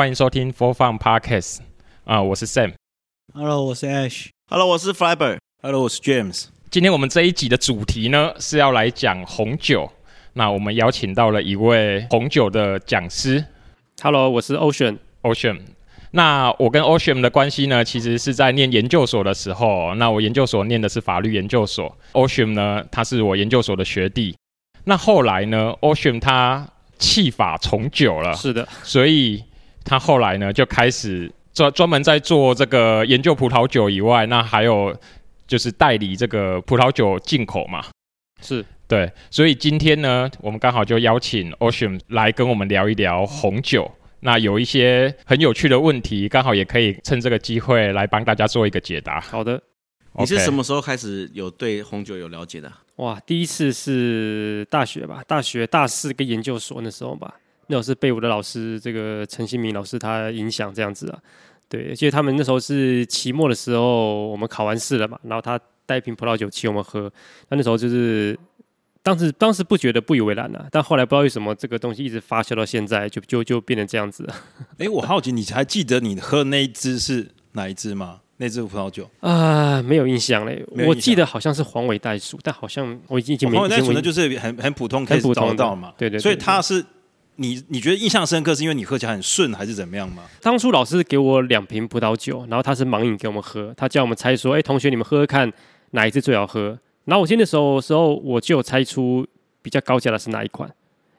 欢迎收听 For Fun Podcast 啊，我是 Sam。Hello，我是 Ash。Hello，我是 Fiber。Hello，我是 James。今天我们这一集的主题呢是要来讲红酒。那我们邀请到了一位红酒的讲师。Hello，我是 Ocean。Ocean。那我跟 Ocean 的关系呢，其实是在念研究所的时候。那我研究所念的是法律研究所。Ocean 呢，他是我研究所的学弟。那后来呢，Ocean 他弃法从酒了。是的。所以。他后来呢，就开始专专门在做这个研究葡萄酒以外，那还有就是代理这个葡萄酒进口嘛。是对，所以今天呢，我们刚好就邀请 Ocean 来跟我们聊一聊红酒。那有一些很有趣的问题，刚好也可以趁这个机会来帮大家做一个解答。好的，你是什么时候开始有对红酒有了解的？哇，第一次是大学吧，大学大四跟研究所那时候吧。那是被我的老师，这个陈新明老师他影响这样子啊，对，其实他们那时候是期末的时候，我们考完试了嘛，然后他带一瓶葡萄酒请我们喝，那那时候就是当时当时不觉得不以为然啊，但后来不知道为什么这个东西一直发酵到现在，就就就变成这样子了。哎，我好奇，你还记得你喝的那一支是哪一支吗？那支葡萄酒啊、呃，没有印象嘞，我记得好像是黄尾袋鼠，但好像我已经已经没黄尾袋鼠那就是很很普通，可以找到嘛，对对，对，对，对，所以它是。你你觉得印象深刻是因为你喝起来很顺还是怎么样吗？当初老师给我两瓶葡萄酒，然后他是盲饮给我们喝，他叫我们猜说，哎，同学你们喝喝看哪一支最好喝。然后我记得那时候时候我就有猜出比较高价的是哪一款，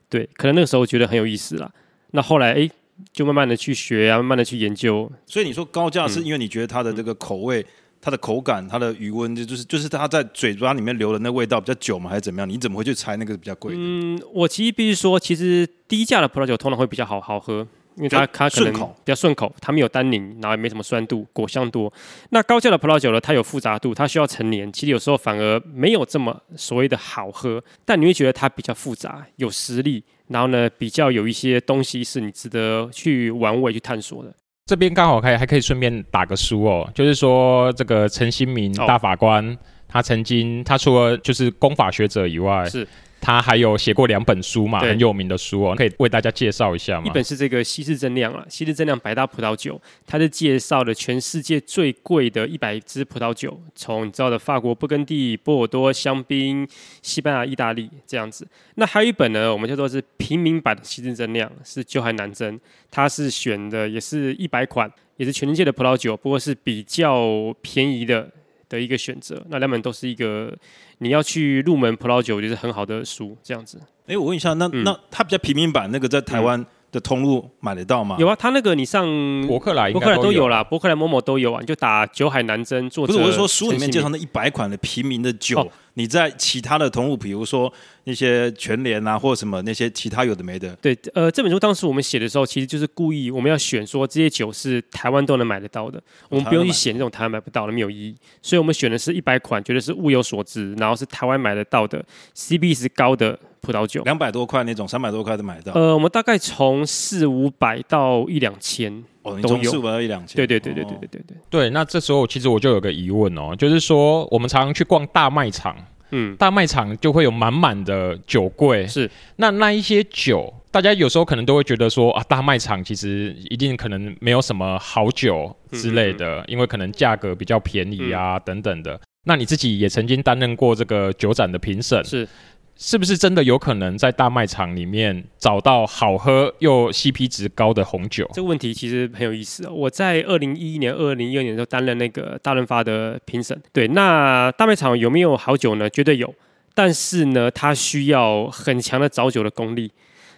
对，可能那个时候觉得很有意思啦。那后来哎，就慢慢的去学啊，慢慢的去研究。所以你说高价是因为你觉得它的这个口味。嗯它的口感，它的余温，就就是就是它在嘴巴里面留的那味道比较久嘛，还是怎么样？你怎么会去猜那个比较贵？嗯，我其实必须说，其实低价的葡萄酒通常会比较好好喝，因为它它可能比较顺口，它没有单宁，然后也没什么酸度，果香多。那高价的葡萄酒呢，它有复杂度，它需要陈年，其实有时候反而没有这么所谓的好喝，但你会觉得它比较复杂，有实力，然后呢，比较有一些东西是你值得去玩味、去探索的。这边刚好可以还可以顺便打个书哦，就是说这个陈新民大法官，哦、他曾经他除了就是公法学者以外，是。他还有写过两本书嘛，很有名的书哦，可以为大家介绍一下吗？一本是这个稀世增量啊，稀世增量百大葡萄酒，它是介绍了全世界最贵的一百支葡萄酒，从你知道的法国勃艮第、波尔多、香槟、西班牙、意大利这样子。那还有一本呢，我们叫做是平民版的稀世增量，是酒海南征，它是选的也是一百款，也是全世界的葡萄酒，不过是比较便宜的。的一个选择，那两本都是一个你要去入门葡萄酒就是很好的书，这样子。哎，我问一下，那、嗯、那它比较平民版那个在台湾的通路买得到吗？有啊，它那个你上博客来、博客来都有啦，博客来、某某都有啊，你就打酒海南征作者。不是，我是说书里面介绍那一百款的平民的酒。哦你在其他的同路，比如说那些全联啊，或者什么那些其他有的没的。对，呃，这本书当时我们写的时候，其实就是故意我们要选说这些酒是台湾都能买得到的，我们不用去写那种台湾买不到的，没有意义。所以我们选的是一百款，觉得是物有所值，然后是台湾买得到的，C B 值高的葡萄酒。两百多块那种，三百多块都买得到。呃，我们大概从四五百到一两千。哦，你从四五百到一两千。对对对对对对对对。对，那这时候其实我就有个疑问哦，就是说我们常常去逛大卖场，嗯，大卖场就会有满满的酒柜，是。那那一些酒，大家有时候可能都会觉得说啊，大卖场其实一定可能没有什么好酒之类的，嗯嗯嗯，因为可能价格比较便宜啊，嗯、等等的。那你自己也曾经担任过这个酒展的评审，是。是不是真的有可能在大卖场里面找到好喝又 CP 值高的红酒？这个问题其实很有意思。我在二零一一年、二零一二年的时候担任那个大润发的评审。对，那大卖场有没有好酒呢？绝对有，但是呢，它需要很强的找酒的功力。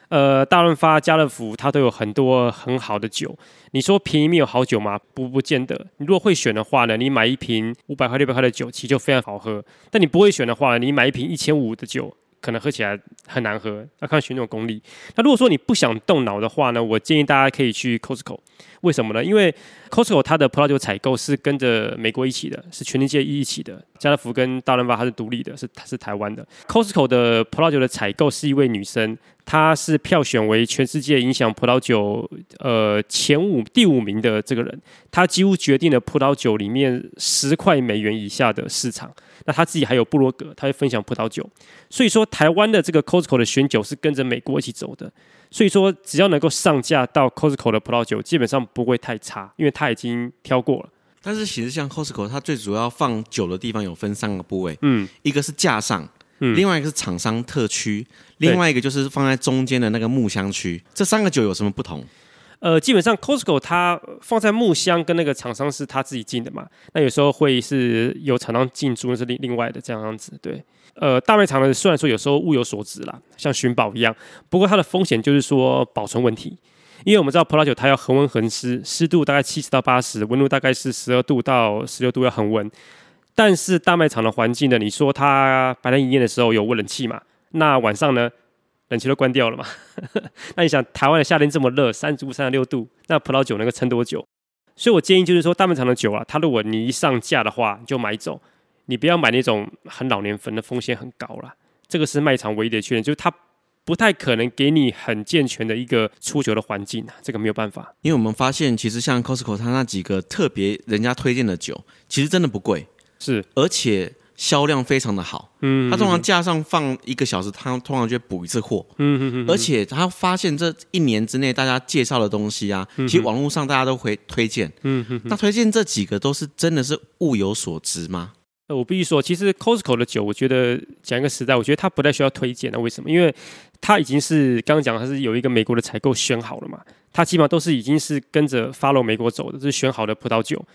呃，大润发、家乐福它都有很多很好的酒。你说便宜没有好酒吗？不，不见得。你如果会选的话呢，你买一瓶五百块、六百块的酒，其实就非常好喝。但你不会选的话，你买一瓶一千五的酒。可能喝起来很难喝，要看选那种功力。那如果说你不想动脑的话呢，我建议大家可以去 Costco。为什么呢？因为 Costco 它的葡萄酒采购是跟着美国一起的，是全世界一起的。家乐福跟大润发它是独立的，是它是台湾的。Costco 的葡萄酒的采购是一位女生，她是票选为全世界影响葡萄酒呃前五第五名的这个人，她几乎决定了葡萄酒里面十块美元以下的市场。那她自己还有布洛格，她会分享葡萄酒。所以说，台湾的这个 Costco 的选酒是跟着美国一起走的。所以说只要能够上架到 Costco 的葡萄酒，基本上不会太差，因为它已经挑过了。但是其实像 Costco，它最主要放酒的地方有分三个部位，嗯，一个是架上，嗯另外一个是厂商特区，另外一个就是放在中间的那个木箱区。这三个酒有什么不同？呃，基本上 Costco 它放在木箱跟那个厂商是他自己进的嘛，那有时候会是有厂商进驻，那是另另外的这样子。对，呃，大卖场呢，虽然说有时候物有所值啦，像寻宝一样，不过它的风险就是说保存问题，因为我们知道葡萄酒它要恒温恒湿，湿度大概七十到八十，温度大概是十二度到十六度要恒温。但是大卖场的环境呢，你说它白天营业的时候有温冷气嘛？那晚上呢？冷气都关掉了嘛？那你想，台湾的夏天这么热，三十五、三十六度，那葡萄酒能够撑多久？所以我建议就是说，大卖场的酒啊，它如果你一上架的话，你就买走，你不要买那种很老年份的，风险很高啦。这个是卖场唯一的缺点，就是它不太可能给你很健全的一个出酒的环境啊，这个没有办法。因为我们发现，其实像 Costco 它那几个特别人家推荐的酒，其实真的不贵，是，而且。销量非常的好，嗯，它通常架上放一个小时，它通常就会补一次货，嗯嗯嗯，而且他发现这一年之内大家介绍的东西啊，其实网络上大家都会推荐，嗯嗯，那推荐这几个都是真的是物有所值吗？呃，我必须说，其实 Costco 的酒，我觉得讲一个实在，我觉得它不太需要推荐那，为什么？因为它已经是刚刚讲，它是有一个美国的采购选好了嘛，它基本上都是已经是跟着 follow 美国走的，就是选好的葡萄酒，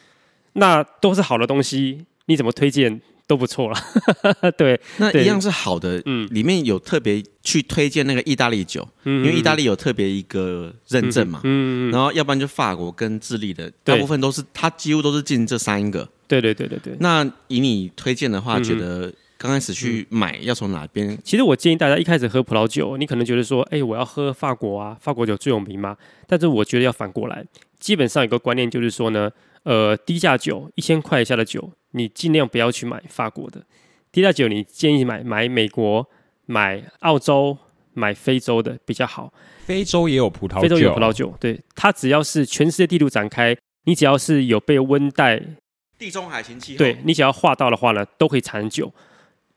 那都是好的东西，你怎么推荐？都不错了，对，那一样是好的。嗯，里面有特别去推荐那个意大利酒，嗯，因为意大利有特别一个认证嘛，嗯，然后要不然就法国跟智利的，大部分都是它几乎都是进这三个。对对对对对。那以你推荐的话，觉得刚开始去买要从哪边？其实我建议大家一开始喝葡萄酒，你可能觉得说，哎，我要喝法国啊，法国酒最有名嘛。但是我觉得要反过来，基本上有个观念就是说呢，呃，低价酒一千块以下的酒。你尽量不要去买法国的低价酒，你建议买买美国、买澳洲、买非洲的比较好。非洲也有葡萄酒，非洲有葡萄酒，对，它只要是全世界地图展开，你只要是有被温带、地中海型气候，对，你只要画到的话呢，都可以产酒。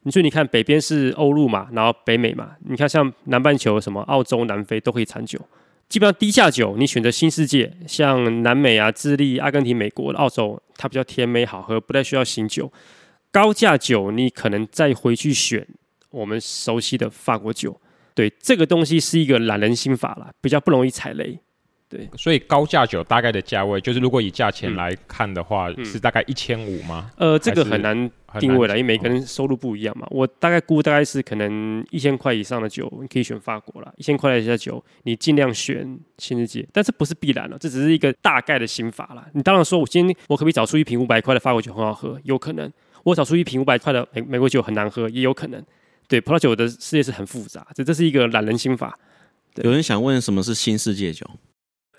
所以你看北边是欧陆嘛，然后北美嘛，你看像南半球什么澳洲、南非都可以产酒。基本上低价酒，你选择新世界，像南美啊、智利、阿根廷、美国、澳洲，它比较甜美好喝，不太需要新酒。高价酒，你可能再回去选我们熟悉的法国酒。对，这个东西是一个懒人心法啦，比较不容易踩雷。对，所以高价酒大概的价位，就是如果以价钱来看的话，嗯、是大概一千五吗？呃，这个很难定位了，因为每个人收入不一样嘛。我大概估大概是可能一千块以上的酒，你可以选法国了；一千块以下的酒，你尽量选新世界。但是不是必然了，这只是一个大概的心法了。你当然说，我今天我可不可以找出一瓶五百块的法国酒很好喝？有可能。我找出一瓶五百块的美美国酒很难喝，也有可能。对，葡萄酒的世界是很复杂，这这是一个懒人心法。有人想问，什么是新世界酒？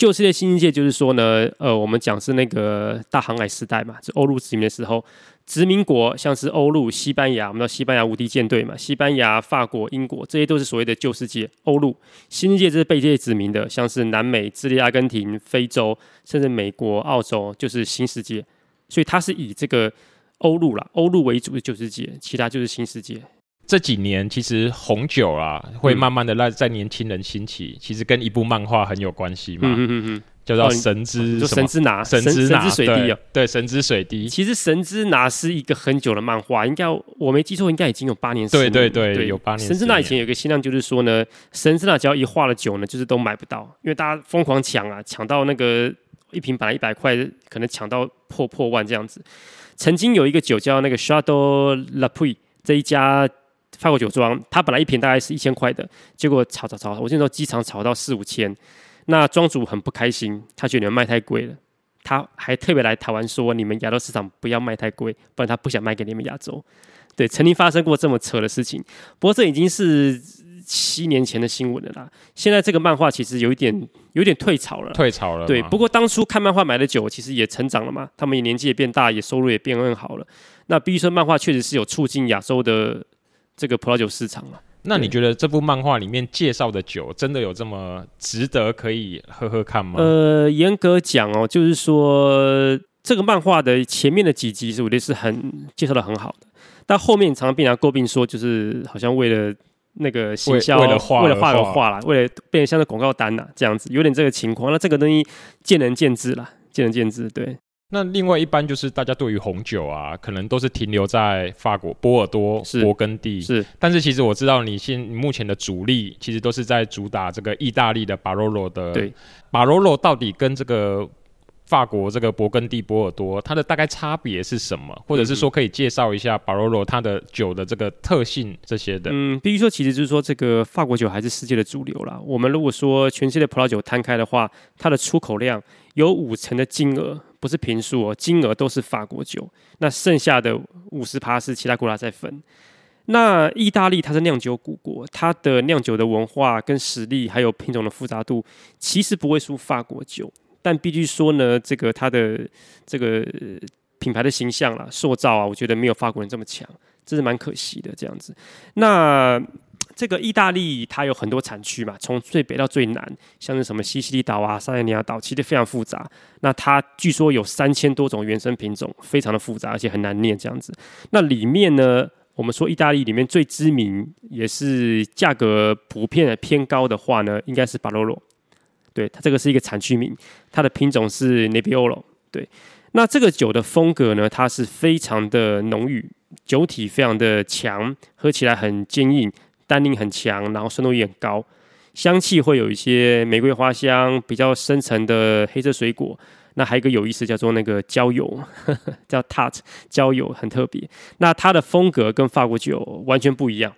旧世界、新世界，就是说呢，呃，我们讲是那个大航海时代嘛，是欧陆殖民的时候，殖民国像是欧陆、西班牙，我们知道西班牙无敌舰队嘛，西班牙、法国、英国，这些都是所谓的旧世界。欧陆、新世界这是被这些殖民的，像是南美、智利、阿根廷、非洲，甚至美国、澳洲，就是新世界。所以它是以这个欧陆啦，欧陆为主的旧世界，其他就是新世界。这几年其实红酒啊，会慢慢的在在年轻人兴起，嗯、其实跟一部漫画很有关系嘛，嗯嗯嗯，叫做神之就神之拿，神之拿水滴哦，对，神之水滴。其实神之拿是一个很久的漫画，应该我没记错，应该已经有八年，对对对，对有八年。神之拿以前有个新浪就是说呢，神之拿只要一画了酒呢，就是都买不到，因为大家疯狂抢啊，抢到那个一瓶本来一百块，可能抢到破破万这样子。曾经有一个酒叫那个 Château Lapuy 这一家。法国酒庄，它本来一瓶大概是一千块的，结果炒炒炒，我那时候机场炒到四五千，那庄主很不开心，他觉得你们卖太贵了，他还特别来台湾说，你们亚洲市场不要卖太贵，不然他不想卖给你们亚洲。对，曾经发生过这么扯的事情，不过这已经是七年前的新闻了啦。现在这个漫画其实有一点有点退潮了，退潮了。对，不过当初看漫画买的酒其实也成长了嘛，他们也年纪也变大，也收入也变更好了。那必须说，漫画确实是有促进亚洲的。这个葡萄酒市场了。那你觉得这部漫画里面介绍的酒，真的有这么值得可以喝喝看吗？呃，严格讲哦，就是说这个漫画的前面的几集，是我觉得是很介绍的很好的，但后面常常被人家诟病说，就是好像为了那个行销为了画为了画而画啦，为了变成像是广告单呐这样子，有点这个情况。那这个东西见仁见智啦，见仁见智。对。那另外一般就是大家对于红酒啊，可能都是停留在法国波尔多、是勃艮第。是。但是其实我知道你现目前的主力其实都是在主打这个意大利的巴罗罗的。对。巴罗罗到底跟这个？法国这个勃艮第、波尔多，它的大概差别是什么？或者是说可以介绍一下巴罗罗它的酒的这个特性这些的？嗯，比如说，其实就是说这个法国酒还是世界的主流啦。我们如果说全世界葡萄酒摊开的话，它的出口量有五成的金额不是平数哦，金额都是法国酒。那剩下的五十趴是其他国家在分。那意大利它是酿酒古国，它的酿酒的文化跟实力还有品种的复杂度，其实不会输法国酒。但必须说呢，这个它的这个品牌的形象啦、塑造啊，我觉得没有法国人这么强，这是蛮可惜的。这样子，那这个意大利它有很多产区嘛，从最北到最南，像是什么西西里岛啊、萨尔尼亚岛，其实非常复杂。那它据说有三千多种原生品种，非常的复杂，而且很难念。这样子，那里面呢，我们说意大利里面最知名，也是价格普遍的偏高的话呢，应该是巴罗罗。对，它这个是一个产区名，它的品种是 Nebbiolo。对，那这个酒的风格呢，它是非常的浓郁，酒体非常的强，喝起来很坚硬，单宁很强，然后酸度也很高，香气会有一些玫瑰花香，比较深沉的黑色水果。那还有一个有意思，叫做那个焦油，呵 呵叫 Tart 焦油，很特别。那它的风格跟法国酒完全不一样，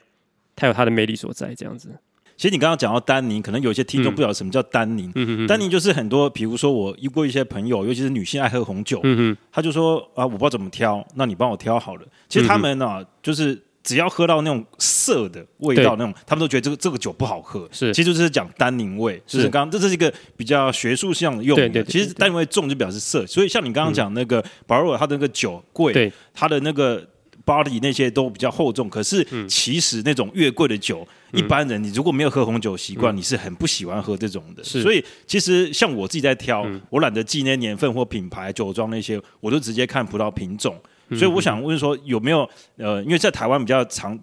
它有它的魅力所在，这样子。其实你刚刚讲到丹宁，可能有些听众不晓得什么叫丹宁。嗯、单宁就是很多，比如说我遇过一些朋友，尤其是女性爱喝红酒，嗯、他就说啊，我不知道怎么挑，那你帮我挑好了。其实他们呢、啊嗯，就是只要喝到那种涩的味道，那种他们都觉得这个这个酒不好喝。是，其实就是讲单宁味。就是刚刚这是一个比较学术性的用语。对对，其实单宁味重就表示涩。所以像你刚刚讲那个保罗罗，它的那个酒贵，它的那个。body 那些都比较厚重，可是其实那种越贵的酒，嗯，一般人你如果没有喝红酒习惯，嗯，你是很不喜欢喝这种的。所以其实像我自己在挑，嗯，我懒得记那年份或品牌酒庄那些，我就直接看葡萄品种。所以我想问说，有没有呃，因为在台湾比较常。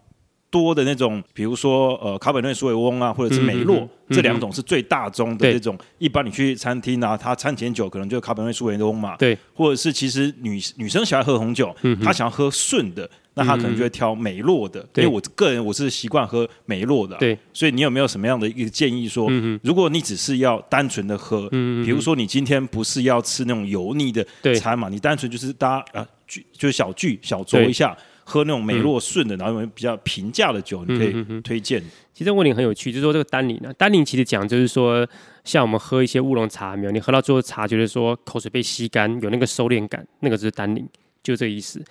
多的那种，比如说呃，卡本内苏维翁啊，或者是梅洛、嗯嗯、这两种是最大宗的这种。一般你去餐厅啊，他餐前酒可能就是卡本内苏维翁嘛。对。或者是其实女女生喜欢喝红酒，嗯、她想要喝顺的，那他可能就会挑梅洛的。因为我个人我是习惯喝梅洛的、啊。对。所以你有没有什么样的一个建议说，嗯、如果你只是要单纯的喝，嗯，比如说你今天不是要吃那种油腻的餐嘛，你单纯就是大家啊聚就是小聚小酌一下。喝那种梅洛顺的，然后比较平价的酒，你可以推荐、嗯。其实这个问题很有趣，就是说这个单宁呢，单宁其实讲就是说，像我们喝一些乌龙茶，没有你喝到最后茶，觉得说口水被吸干，有那个收敛感，那个就是单宁，就这意思。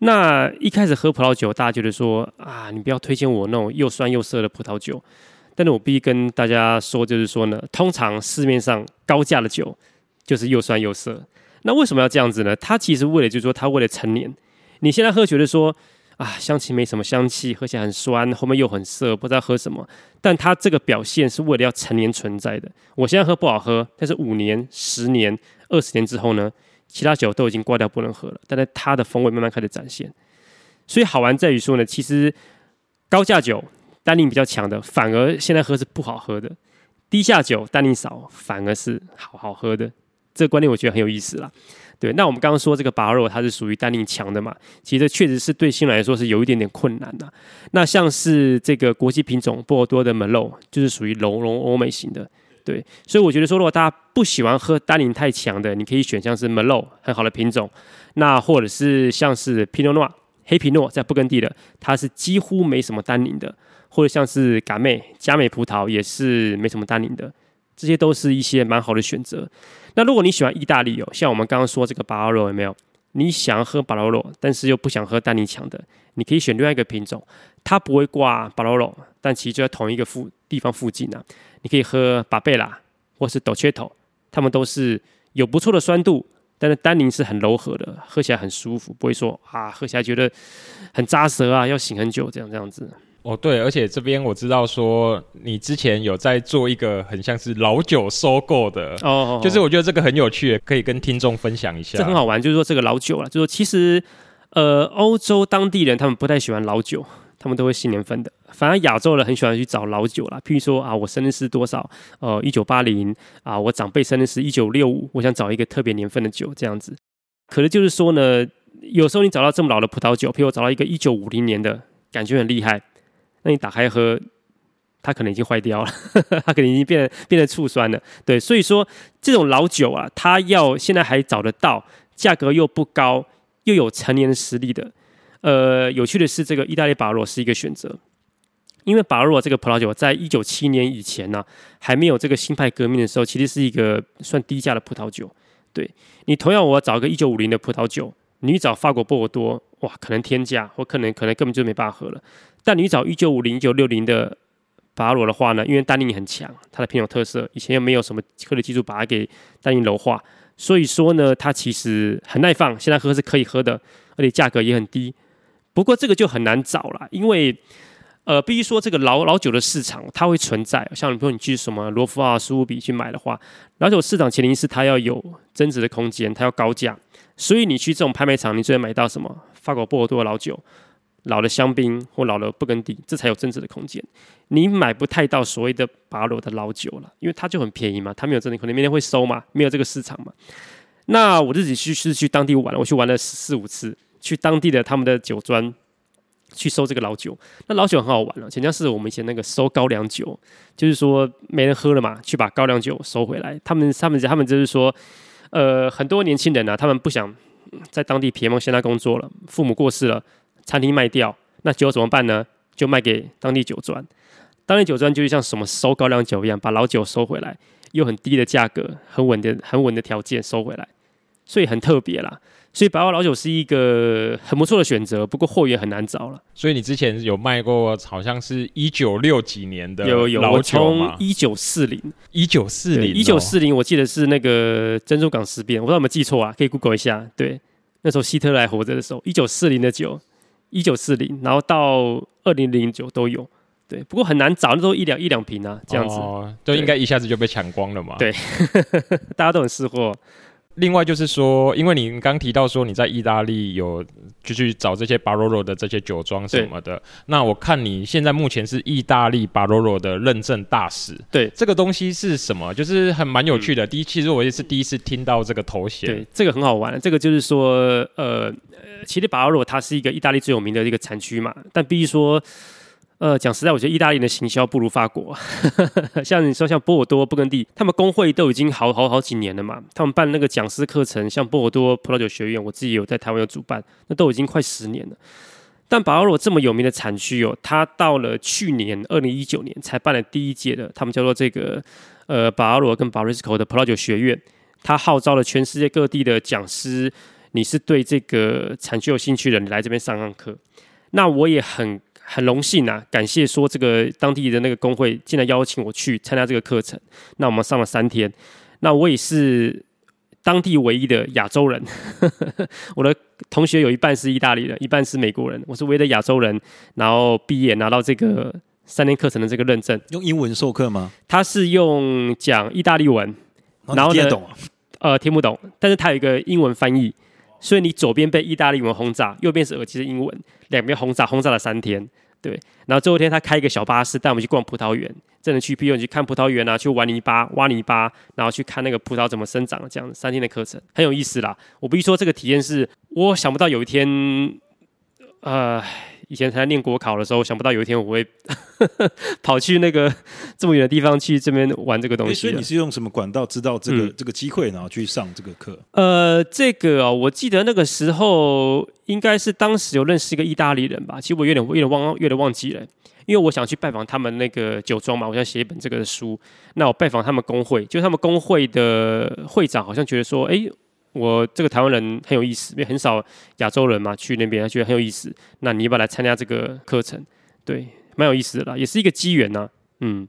那一开始喝葡萄酒，大家觉得说啊，你不要推荐我那种又酸又涩的葡萄酒。但是我必须跟大家说，就是说呢，通常市面上高价的酒就是又酸又涩。那为什么要这样子呢？它其实为了就是说，它为了陈年。你现在喝觉得说啊，香气没什么香气，喝起来很酸，后面又很涩，不知道喝什么。但它这个表现是为了要陈年存在的。我现在喝不好喝，但是五年、十年、二十年之后呢，其他酒都已经挂掉不能喝了，但是它的风味慢慢开始展现。所以好玩在于说呢，其实高价酒单宁比较强的，反而现在喝是不好喝的；低价酒单宁少，反而是好好喝的。这个观念我觉得很有意思啦。对，那我们刚刚说这个巴罗它是属于单宁强的嘛？其实确实是对新人来说是有一点点困难的。那像是这个国际品种波尔多的梅洛，就是属于浓浓欧美型的。对，所以我觉得说，如果大家不喜欢喝单宁太强的，你可以选像是梅洛很好的品种。那或者是像是皮诺诺黑皮诺在布根地的，它是几乎没什么单宁的。或者像是嘎妹佳美葡萄也是没什么单宁的。这些都是一些蛮好的选择。那如果你喜欢意大利哦，像我们刚刚说这个巴罗罗有没有？你想要喝巴罗罗，但是又不想喝单宁强的，你可以选另外一个品种，它不会挂巴罗罗，但其实就在同一个附地方附近呢、啊。你可以喝巴贝拉或是 Dolcetto，它们都是有不错的酸度，但是单宁是很柔和的，喝起来很舒服，不会说啊喝起来觉得很扎舌啊，要醒很久这样这样子。哦，对，而且这边我知道说你之前有在做一个很像是老酒收购的哦，哦，哦，就是我觉得这个很有趣，可以跟听众分享一下。这很好玩，就是说这个老酒啊，就是说其实呃欧洲当地人他们不太喜欢老酒，他们都会新年份的。反而亚洲人很喜欢去找老酒啦，譬如说啊，我生日是多少？呃，一九八零啊，我长辈生日是一九六五，我想找一个特别年份的酒这样子。可能就是说呢，有时候你找到这么老的葡萄酒，譬如我找到一个一九五零年的，感觉很厉害，那你打开喝，它可能已经坏掉了，它可能已经变变得醋酸了。对，所以说这种老酒啊，它要现在还找得到，价格又不高，又有陈年实力的。呃，有趣的是，这个意大利巴罗是一个选择，因为巴罗这个葡萄酒在一九七年以前呢、还没有这个新派革命的时候，其实是一个算低价的葡萄酒。对，你同样，我要找个一九五零的葡萄酒，你找法国波尔多，哇，可能天价，或可能可能根本就没办法喝了。但你找一九五零、一九六零的巴罗的话呢，因为单宁很强，它的品种特色，以前又没有什么科学技术把它给单宁柔化，所以说呢，它其实很耐放，现在喝是可以喝的，而且价格也很低。不过这个就很难找了，因为。呃，必须说这个老老酒的市场它会存在，像比如说你去什么罗浮啊、苏富比去买的话，老酒市场前提是它要有增值的空间，它要高价，所以你去这种拍卖场，你就会买到什么法国波尔多的老酒、老的香槟或老的布根地，这才有增值的空间。你买不太到所谓的巴罗的老酒了，因为它就很便宜嘛，它没有增值，可能明天会收嘛，没有这个市场嘛。那我自己去是去当地玩，我去玩了四五次，去当地的他们的酒庄。去收这个老酒，那老酒很好玩了，就像是我们以前那个收高粱酒，就是说没人喝了嘛，去把高粱酒收回来。他们他们他们就是说，呃，很多年轻人啊，他们不想在当地皮蒙现在工作了，父母过世了，餐厅卖掉，那酒怎么办呢？就卖给当地酒庄，当地酒庄就是像什么收高粱酒一样，把老酒收回来，用很低的价格，很稳的很稳的条件收回来，所以很特别啦。所以，白花老酒是一个很不错的选择，不过货源很难找了。所以你之前有卖过，好像是一九六几年的有有，我从一九四零一九四零一九四零，我记得是那个珍珠港事变，我不知道有没有记错啊？可以 Google 一下。对，那时候希特勒还活着的时候，一九四零的酒，一九四零，然后到二零零九都有。对，不过很难找，那时候一两一两瓶啊，这样子，哦，都应该一下子就被抢光了嘛。对，大家都很识货。另外就是说，因为你刚提到说你在意大利有就去找这些巴罗罗的这些酒庄什么的，那我看你现在目前是意大利巴罗罗的认证大使。对，这个东西是什么？就是很蛮有趣的。第一，其实我也是第一次听到这个头衔。对，这个很好玩。这个就是说，呃，其实巴罗罗它是一个意大利最有名的一个产区嘛，但必须说。呃，讲实在，我觉得意大利的行销不如法国。像你说，像波尔多、布根地，他们工会都已经好好好几年了嘛。他们办那个讲师课程，像波尔多葡萄酒学院，我自己有在台湾有主办，那都已经快十年了。但巴罗这么有名的产区哦，他到了去年二零一九年才办了第一届的，他们叫做这个呃巴罗跟巴瑞斯科的葡萄酒学院。他号召了全世界各地的讲师，你是对这个产区有兴趣的，你来这边上上课。那我也很。很荣幸啊，感谢说这个当地的那个工会竟然邀请我去参加这个课程。那我们上了三天，那我也是当地唯一的亚洲人。我的同学有一半是意大利人，一半是美国人。我是唯一的亚洲人，然后毕业拿到这个三天课程的这个认证。用英文授课吗？他是用讲意大利文，然后听得懂？呃，听不懂，但是他有一个英文翻译。所以你左边被意大利文轰炸，右边是耳机的英文，两边轰炸轰炸了三天，对。然后最后一天他开一个小巴士带我们去逛葡萄园，真的去，比如你去看葡萄园啊，去玩泥巴、挖泥巴，然后去看那个葡萄怎么生长，这样三天的课程很有意思啦。我必须说这个体验是我想不到有一天，呃。以前才念国考的时候，想不到有一天我会 跑去那个这么远的地方去这边玩这个东西。所以你是用什么管道知道这个、嗯、这个机会，然后去上这个课？呃，这个啊、哦，我记得那个时候应该是当时有认识一个意大利人吧，其实我有点有点忘有点忘记了，因为我想去拜访他们那个酒庄嘛，我想写一本这个书。那我拜访他们工会，就他们工会的会长好像觉得说，哎。我这个台湾人很有意思，因为很少亚洲人嘛，去那边他觉得很有意思。那你要不要来参加这个课程？对，蛮有意思的啦，也是一个机缘呐。嗯，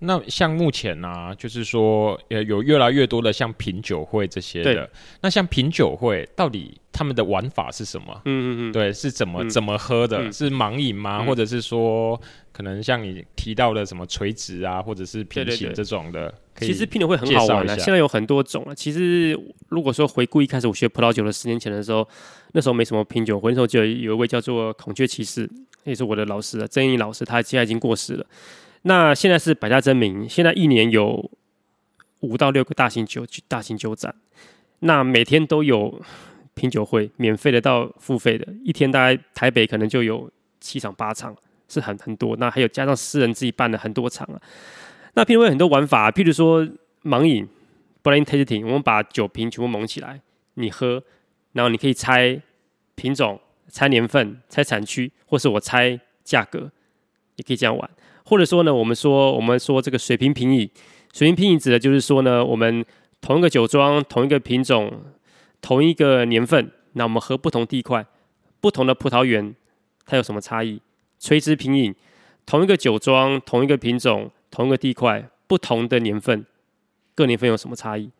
那像目前呢、啊，就是说，呃，有越来越多的像品酒会这些的。那像品酒会，到底他们的玩法是什么？嗯嗯嗯，对，是怎么怎么喝的？嗯、是盲饮吗？嗯、或者是说，可能像你提到的什么垂直啊，或者是平行这种的？其实品酒会很好玩的，现在有很多种啊。其实如果说回顾一开始我学葡萄酒的十年前的时候，那时候没什么品酒会，那时候就有一位叫做孔雀骑士，也是我的老师啊，曾毅老师，他现在已经过世了。那现在是百家争鸣，现在一年有五到六个大型酒大型酒展，那每天都有品酒会，免费的到付费的，一天大概台北可能就有七场八场，是很很多。那还有加上私人自己办的很多场啊。那品酒会很多玩法，譬如说盲饮 （blind tasting），我们把酒瓶全部蒙起来，你喝，然后你可以猜品种、猜年份、猜产区，或是我猜价格，也可以这样玩。或者说呢，我们说我们说这个水平品饮，水平品饮指的就是说呢，我们同一个酒庄、同一个品种、同一个年份，那我们喝不同地块、不同的葡萄园，它有什么差异？垂直品饮，同一个酒庄、同一个品种、同一个地块、不同的年份，各年份有什么差异？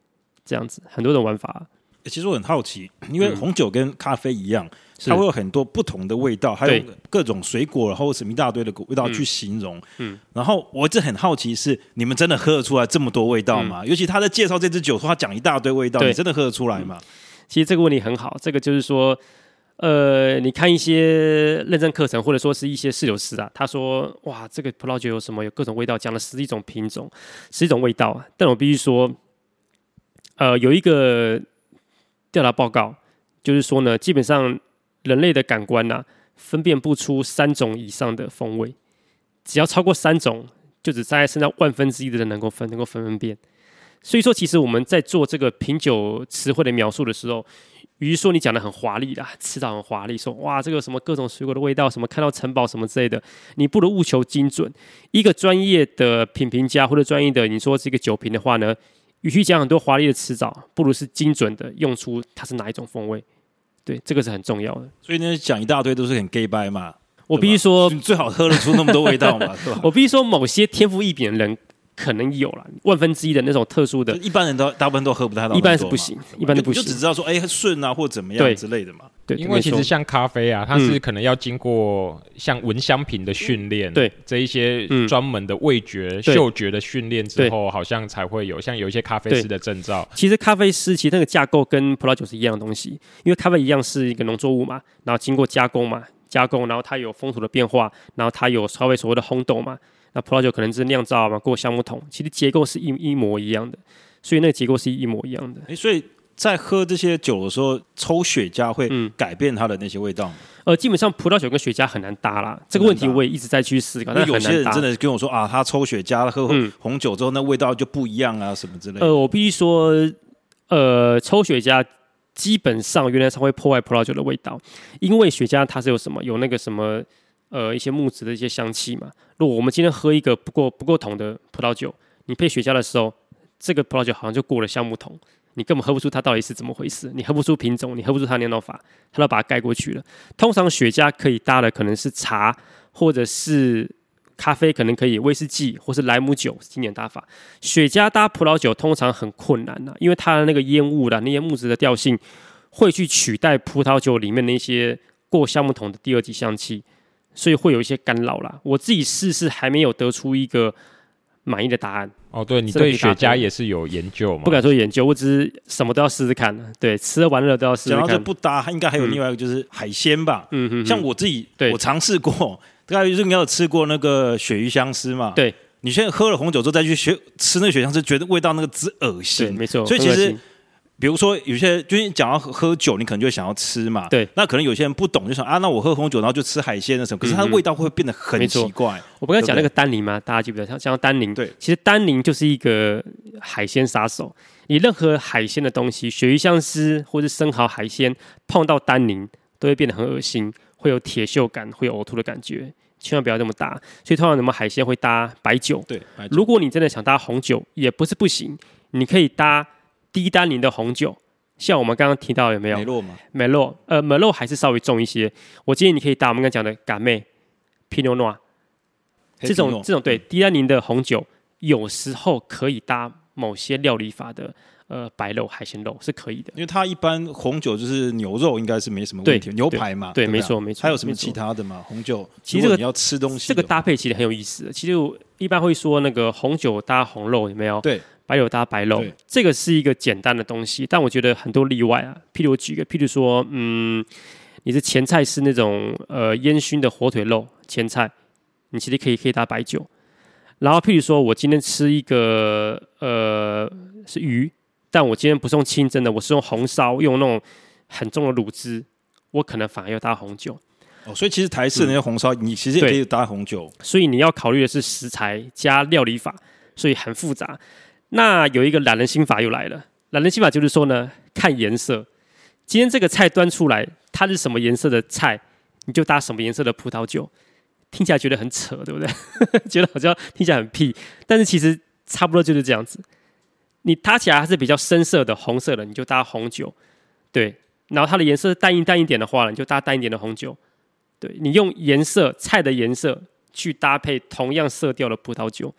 这样子很多种玩法。其实我很好奇，因为红酒跟咖啡一样。嗯它会有很多不同的味道，还有各种水果，然后什么一大堆的味道去形容。嗯，然后我一直很好奇是你们真的喝得出来这么多味道吗？嗯、尤其他在介绍这支酒，说他讲一大堆味道，你真的喝得出来吗？其实这个问题很好，这个就是说，呃，你看一些认证课程，或者说是一些侍酒师啊，他说哇，这个葡萄酒有什么？有各种味道，讲了十一种品种，十一种味道。但我必须说，呃，有一个调查报告，就是说呢，基本上。人类的感官呐、啊，分辨不出三种以上的风味，只要超过三种，就只在剩下万分之一的人能够分，能够分分辨。所以说，其实我们在做这个品酒词汇的描述的时候，与其说你讲的很华丽啦，词藻很华丽，说哇这个什么各种水果的味道，什么看到城堡什么之类的，你不如务求精准。一个专业的品评家或者专业的你说这个酒瓶的话呢，与其讲很多华丽的词藻，不如是精准的用出它是哪一种风味。对，这个是很重要的。所以呢，讲一大堆都是很 gay 掰嘛。我必须说，你最好喝得出那么多味道嘛，是吧？我必须说，某些天赋异禀的人可能有了万分之一的那种特殊的，一般人都大部分都喝不太到，一般是不行，一般都不行，就只知道说哎顺啊或怎么样之类的嘛。对，因为其实像咖啡啊，它是可能要经过像闻香品的训练，对。这一些专门的味觉、嗅觉的训练之后，好像才会有像有一些咖啡师的证照。其实咖啡师其实那个架构跟葡萄酒是一样的东西，因为咖啡一样是一个农作物嘛，然后经过加工嘛，加工，然后它有风土的变化，然后它有稍微所谓的烘豆嘛，那葡萄酒可能是酿造嘛，过橡木桶，其实结构是一一模一样的，所以那个结构是一模一样的。哎，所以。在喝这些酒的时候，抽雪茄会改变它的那些味道吗？呃，基本上葡萄酒跟雪茄很难搭啦。这个问题我也一直在去思考。那有些人真的跟我说啊，他抽雪茄喝红酒之后，那味道就不一样啊，什么之类的。呃，我必须说，呃，抽雪茄基本上原来它会破坏葡萄酒的味道，因为雪茄它是有什么有那个什么呃一些木质的一些香气嘛。如果我们今天喝一个不过不够桶的葡萄酒，你配雪茄的时候，这个葡萄酒好像就过了橡木桶。你根本喝不出它到底是怎么回事，你喝不出品种，你喝不出它酿造法，它都把它盖过去了。通常雪茄可以搭的可能是茶，或者是咖啡，可能可以威士忌或是莱姆酒，经典搭法。雪茄搭葡萄酒通常很困难呐，因为它的那个烟雾的那些木质的调性会去取代葡萄酒里面那些过橡木桶的第二级香气，所以会有一些干扰啦。我自己试试还没有得出一个满意的答案。哦，对，你对雪茄也是有研究吗？不敢说研究，我只是什么都要试试看。对，吃了玩乐都要试试看。讲到这不搭，应该还有另外一个就是海鲜吧。嗯嗯。像我自己，对我尝试过，大概就是你有吃过那个鳕鱼香丝嘛？对。你现在喝了红酒之后再去学吃那个鳕鱼香丝，觉得味道那个之恶心。没错。所以其实。比如说，有些就是讲到喝喝酒，你可能就会想要吃嘛。对。那可能有些人不懂，就想啊，那我喝红酒，然后就吃海鲜的什么？可是它的味道会变得很奇怪。我不刚讲那个单宁吗？大家记不记得？像像单宁。对。其实单宁就是一个海鲜杀手。你任何海鲜的东西，鳕鱼香丝或是生蚝海鲜，碰到单宁都会变得很恶心，会有铁锈感，会有呕吐的感觉。千万不要这么搭。所以通常什么海鲜会搭白酒。对。如果你真的想搭红酒，也不是不行，你可以搭。低单宁的红酒，像我们刚刚提到有没有？梅洛嘛？梅洛，呃，梅洛还是稍微重一些。我建议你可以搭我们刚刚讲的嘎妹、皮诺诺，这种这种对低单宁的红酒，有时候可以搭某些料理法的呃白肉、海鲜肉是可以的。因为它一般红酒就是牛肉，应该是没什么问题。牛排嘛，对，没错没错。还有什么其他的吗？红酒，其实这个你要吃东西，这个搭配其实很有意思。其实我一般会说那个红酒搭红肉，有没有？对。白酒搭白肉，对这个是一个简单的东西，但我觉得很多例外啊。譬如我举个，譬如说，嗯，你的前菜是那种呃烟熏的火腿肉前菜，你其实可以可以搭白酒。然后譬如说我今天吃一个呃是鱼，但我今天不是用清蒸的，我是用红烧，用那种很重的卤汁，我可能反而要搭红酒。哦，所以其实台式那些红烧，嗯、你其实也可以搭红酒。所以你要考虑的是食材加料理法，所以很复杂。那有一个懒人心法又来了，懒人心法就是说呢，看颜色。今天这个菜端出来，它是什么颜色的菜，你就搭什么颜色的葡萄酒。听起来觉得很扯，对不对？觉得好像听起来很屁，但是其实差不多就是这样子。你搭起来还是比较深色的红色的，你就搭红酒。对，然后它的颜色淡一淡一点的话呢，你就搭淡一点的红酒。对，你用颜色菜的颜色去搭配同样色调的葡萄酒。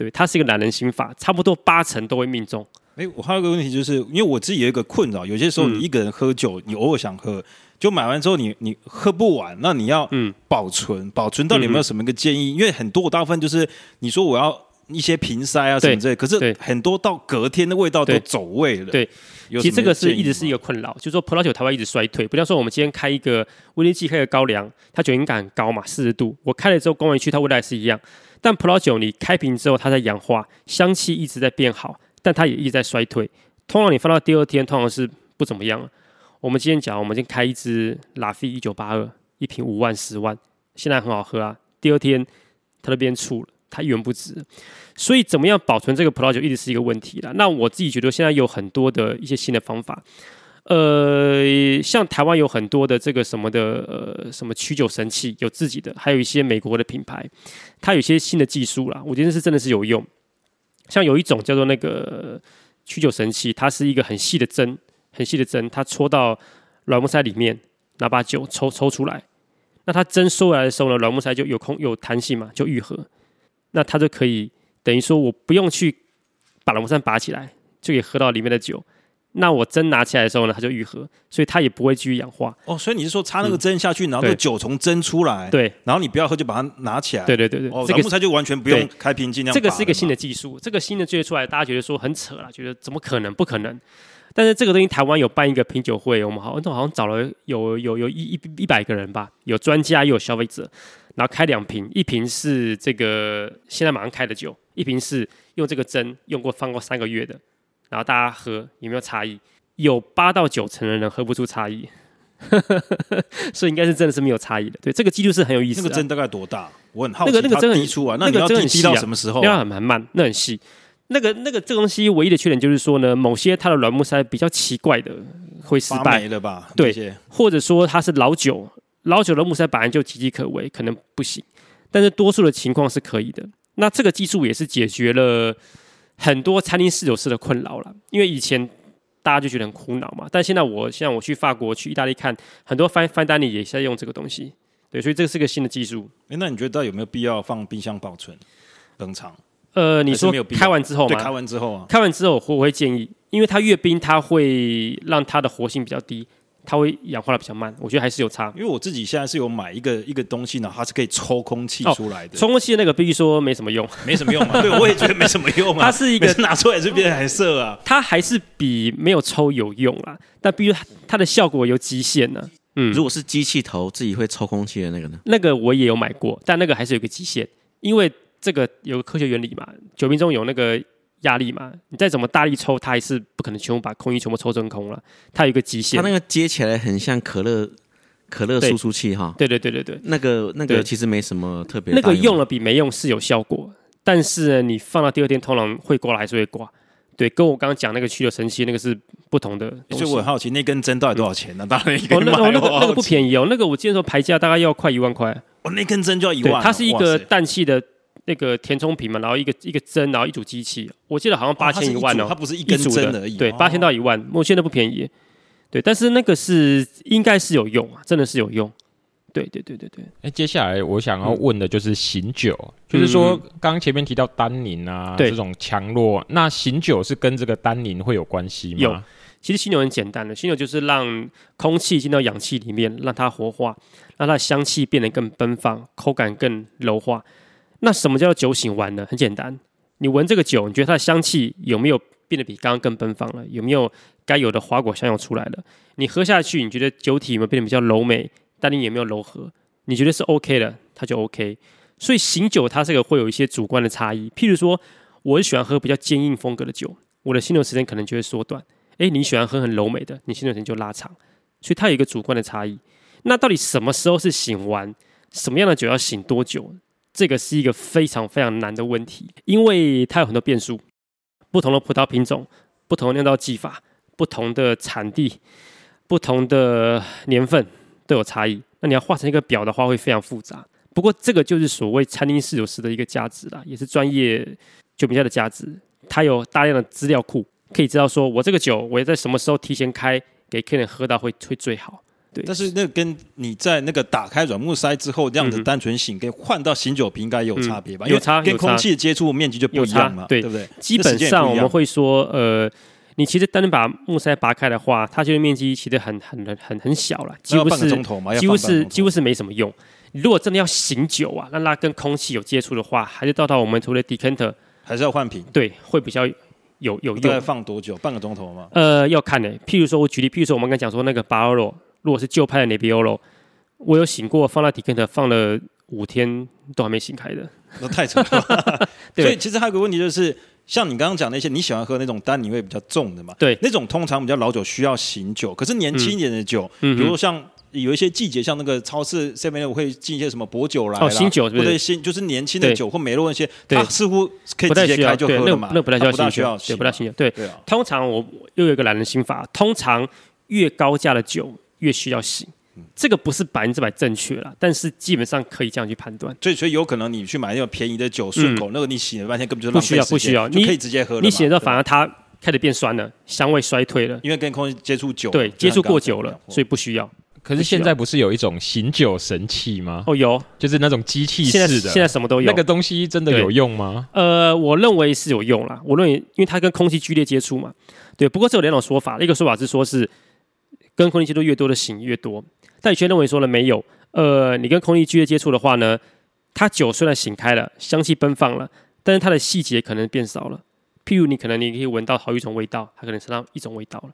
对，它是一个懒人心法，差不多八成都会命中。哎，我还有一个问题，就是因为我自己有一个困扰，有些时候你一个人喝酒，嗯、你偶尔想喝，就买完之后你你喝不完，那你要保存，嗯、保存到底有没有什么一个建议？嗯、因为很多我大部分就是你说我要一些瓶塞啊什么之类，可是很多到隔天的味道都走味了。对，其实这个是一直是一个困扰，就是说葡萄酒台湾一直衰退。比方说我们今天开一个威士忌，开个高粱，它酒精感很高嘛，四十度，我开了之后工艺区它味道还是一样。但葡萄酒你开瓶之后，它在氧化，香气一直在变好，但它也一直在衰退。通常你放到第二天，通常是不怎么样了。我们今天讲，我们今天开一支拉菲一九八二，一瓶五万十万，现在很好喝啊。第二天它都变醋了，它一文不值。所以怎么样保存这个葡萄酒，一直是一个问题了。那我自己觉得现在有很多的一些新的方法。呃，像台湾有很多的这个什么的，呃，什么曲酒神器，有自己的，还有一些美国的品牌，它有一些新的技术啦，我觉得是真的是有用。像有一种叫做那个曲酒神器，它是一个很细的针，很细的针，它戳到软木塞里面，拿把酒抽抽出来，那它针收来的时候呢，软木塞就有空有弹性嘛，就愈合，那它就可以等于说我不用去把软木塞拔起来，就可以喝到里面的酒。那我针拿起来的时候呢，它就愈合，所以它也不会继续氧化。哦，所以你是说插那个针下去，嗯、然后那个酒从针出来，对，然后你不要喝就把它拿起来。对对对对，哦，这个木材就完全不用开瓶尽量。这个是一个新的技术，这个新的做出来，大家觉得说很扯了，觉得怎么可能？不可能。但是这个东西台湾有办一个品酒会，我们好像好像找了有有有一一一百个人吧，有专家又有消费者，然后开两瓶，一瓶是这个现在马上开的酒，一瓶是用这个针用过放过三个月的，然后大家喝有没有差异？有八到九成的人喝不出差异，所以应该是真的是没有差异的。对，这个记录是很有意思的。那个针大概多大？我很好奇。那个那个针很出啊，那个针很细到什么时候？那很慢，那很细。那个那个这个东西唯一的缺点就是说呢，某些它的软木塞比较奇怪的会失败了吧？对，或者说它是老酒，老酒的木塞本来就岌岌可危，可能不行。但是多数的情况是可以的。那这个技术也是解决了很多餐厅侍酒师的困扰了，因为以前。大家就觉得很苦恼嘛，但现在我像我去法国、去意大利看，很多 fine fine dining 也在用这个东西，对，所以这个是个新的技术。哎，那你觉得有没有必要放冰箱保存冷藏？呃，你说开完之后吗？对，开完之后啊，开完之后我会建议，因为它越冰，它会让它的活性比较低。它会氧化的比较慢，我觉得还是有差。因为我自己现在是有买一个一个东西呢，它是可以抽空气出来的。抽空气的那个必须说没什么用，没什么用嘛。对，我也觉得没什么用啊。它是一个 拿出来就变颜色啊。它还是比没有抽有用啊。但比如它的效果有极限呢。嗯，如果是机器头自己会抽空气的那个呢？那个我也有买过，但那个还是有个极限，因为这个有个科学原理嘛，酒瓶中有那个。压力嘛，你再怎么大力抽，它还是不可能全部把空气全部抽真空了。它有一个极限。它那个接起来很像可乐可乐输出器哈。对对对对对，那个那个其实没什么特别。那个用了比没用是有效果，但是呢，你放到第二天，通常会挂还是会挂。对，跟我刚刚讲那个去油神器那个是不同的。所以我很好奇，那根针到底多少钱呢？当然一个哦，那个那个不便宜哦，那个我记得说牌价大概要快一万块。哦，那根针就要一万。它是一个氮气的。那个填充瓶嘛，然后一个一个针，然后一组机器，我记得好像八千一万哦，它不是一根针而已，对，八千到一万，我现在不便宜，对，但是那个是应该是有用啊，真的是有用，对对对对对。哎，接下来我想要问的就是醒酒，就是说刚刚前面提到单宁啊这种强弱，那醒酒是跟这个单宁会有关系吗？有，其实醒酒很简单的，醒酒就是让空气进到氧气里面，让它活化，让它的香气变得更奔放，口感更柔化。那什么叫酒醒完呢？很简单，你闻这个酒，你觉得它的香气有没有变得比刚刚更奔放了？有没有该有的花果香又出来了？你喝下去，你觉得酒体有没有变得比较柔美，但你有没有柔和？你觉得是 OK 的，它就 OK。所以醒酒它这个会有一些主观的差异。譬如说，我喜欢喝比较坚硬风格的酒，我的醒酒时间可能就会缩短。诶，你喜欢喝很柔美的，你醒酒时间就拉长。所以它有一个主观的差异。那到底什么时候是醒完？什么样的酒要醒多久？这个是一个非常非常难的问题，因为它有很多变数，不同的葡萄品种、不同的酿造技法、不同的产地、不同的年份都有差异。那你要画成一个表的话，会非常复杂。不过这个就是所谓餐厅侍酒师的一个价值啦，也是专业酒评家的价值。它有大量的资料库，可以知道说我这个酒我在什么时候提前开给客人喝到会会最好。对，但是那跟你在那个打开软木塞之后这样子单纯醒，跟换到醒酒瓶应该有差别吧？有差，跟空气接触面积就不一样嘛，对对不对？基本上我们会说，呃，你其实单纯把木塞拔开的话，它这个面积其实很很很很很小了，几乎是几乎是几乎是没什么用。如果真的要醒酒啊，让它跟空气有接触的话，还是到到我们所谓的 decanter，还是要换瓶？对，会比较有有用。大概放多久？半个钟头吗？呃，要看呢。譬如说，我举例，譬如说，我们刚讲说那个 Barolo。如果是旧派的 Nebbiolo，我有醒过，放在 decanter 放了五天都还没醒开的，那太扯了。对，所以其实还有个问题就是，像你刚刚讲那些，你喜欢喝那种单宁味比较重的嘛？对，那种通常比较老酒需要醒酒，可是年轻一点的酒，嗯、比如说像有一些季节，像那个超市这边我会进一些什么薄酒来哦，新酒是不是？或者新就是年轻的酒或梅洛那些，它似乎可以直接开就喝了嘛？那不太需要醒酒，不太需要。对，通常我又有一个懒人心法，通常越高价的酒。越需要醒，这个不是百分之百正确了，但是基本上可以这样去判断。所以，所以有可能你去买那种便宜的酒，顺口、嗯、那个你醒了半天根本就不需要，不需要，你可以直接喝了。你醒了之后反而它开始变酸了，香味衰退了，因为跟空气接触久，对，接触过久了，所以不需要。可是现在不是有一种醒酒神器吗？哦，有，就是那种机器式的。现在现在什么都有。那个东西真的有用吗？呃，我认为是有用啦。我认为，因为它跟空气剧烈接触嘛。对，不过这有两种说法，一个说法是说是。跟空气接触越多的醒越多，但有些人认为说呢，没有，呃，你跟空气剧烈接触的话呢，它酒虽然醒开了，香气奔放了，但是它的细节可能变少了。譬如你可能你可以闻到好一种味道，它可能闻到一种味道了。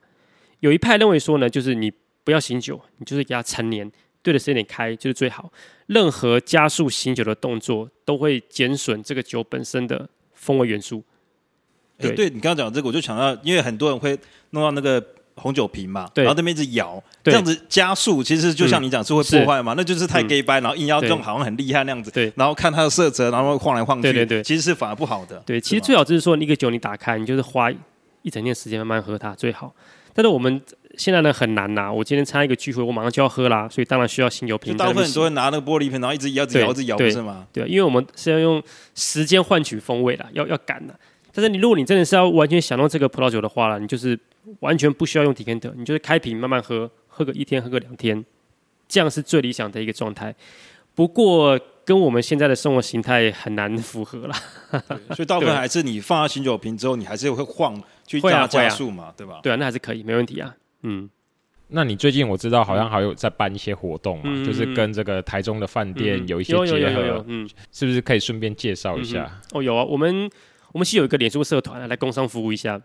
有一派认为说呢，就是你不要醒酒，你就是给它陈年，对的时间点开就是最好。任何加速醒酒的动作都会减损这个酒本身的风味元素。对，欸、对你刚刚讲这个，我就想到，因为很多人会弄到那个。红酒瓶嘛，然后那边一直摇，这样子加速，其实就像你讲、嗯、是会破坏嘛，那就是太 gay 掰，然后硬要用好像很厉害那样子，对，然后看它的色泽，然后晃来晃去，对对对，其实是反而不好的。对，其实最好就是说，那个酒你打开，你就是花一整天时间慢慢喝它最好。但是我们现在呢很难呐，我今天参加一个聚会，我马上就要喝啦，所以当然需要新酒瓶。大部分人都会拿那个玻璃瓶，然后一直摇，一直摇，一直摇，是吗？对，因为我们是要用时间换取风味的，要要赶的。但是你如果你真的是要完全享用这个葡萄酒的话了，你就是。完全不需要用 decanter，你就是开瓶慢慢喝，喝个一天，喝个两天，这样是最理想的一个状态。不过跟我们现在的生活形态很难符合了，所以大部分还是你放下醒酒瓶之后，你还是会晃去加加速嘛，对吧？对啊，那还是可以，没问题啊。嗯，那你最近我知道好像还有在办一些活动嘛，就是跟这个台中的饭店有一些结合，嗯，是不是可以顺便介绍一下？哦，有啊，我们我们是有一个脸书社团来工商服务一下。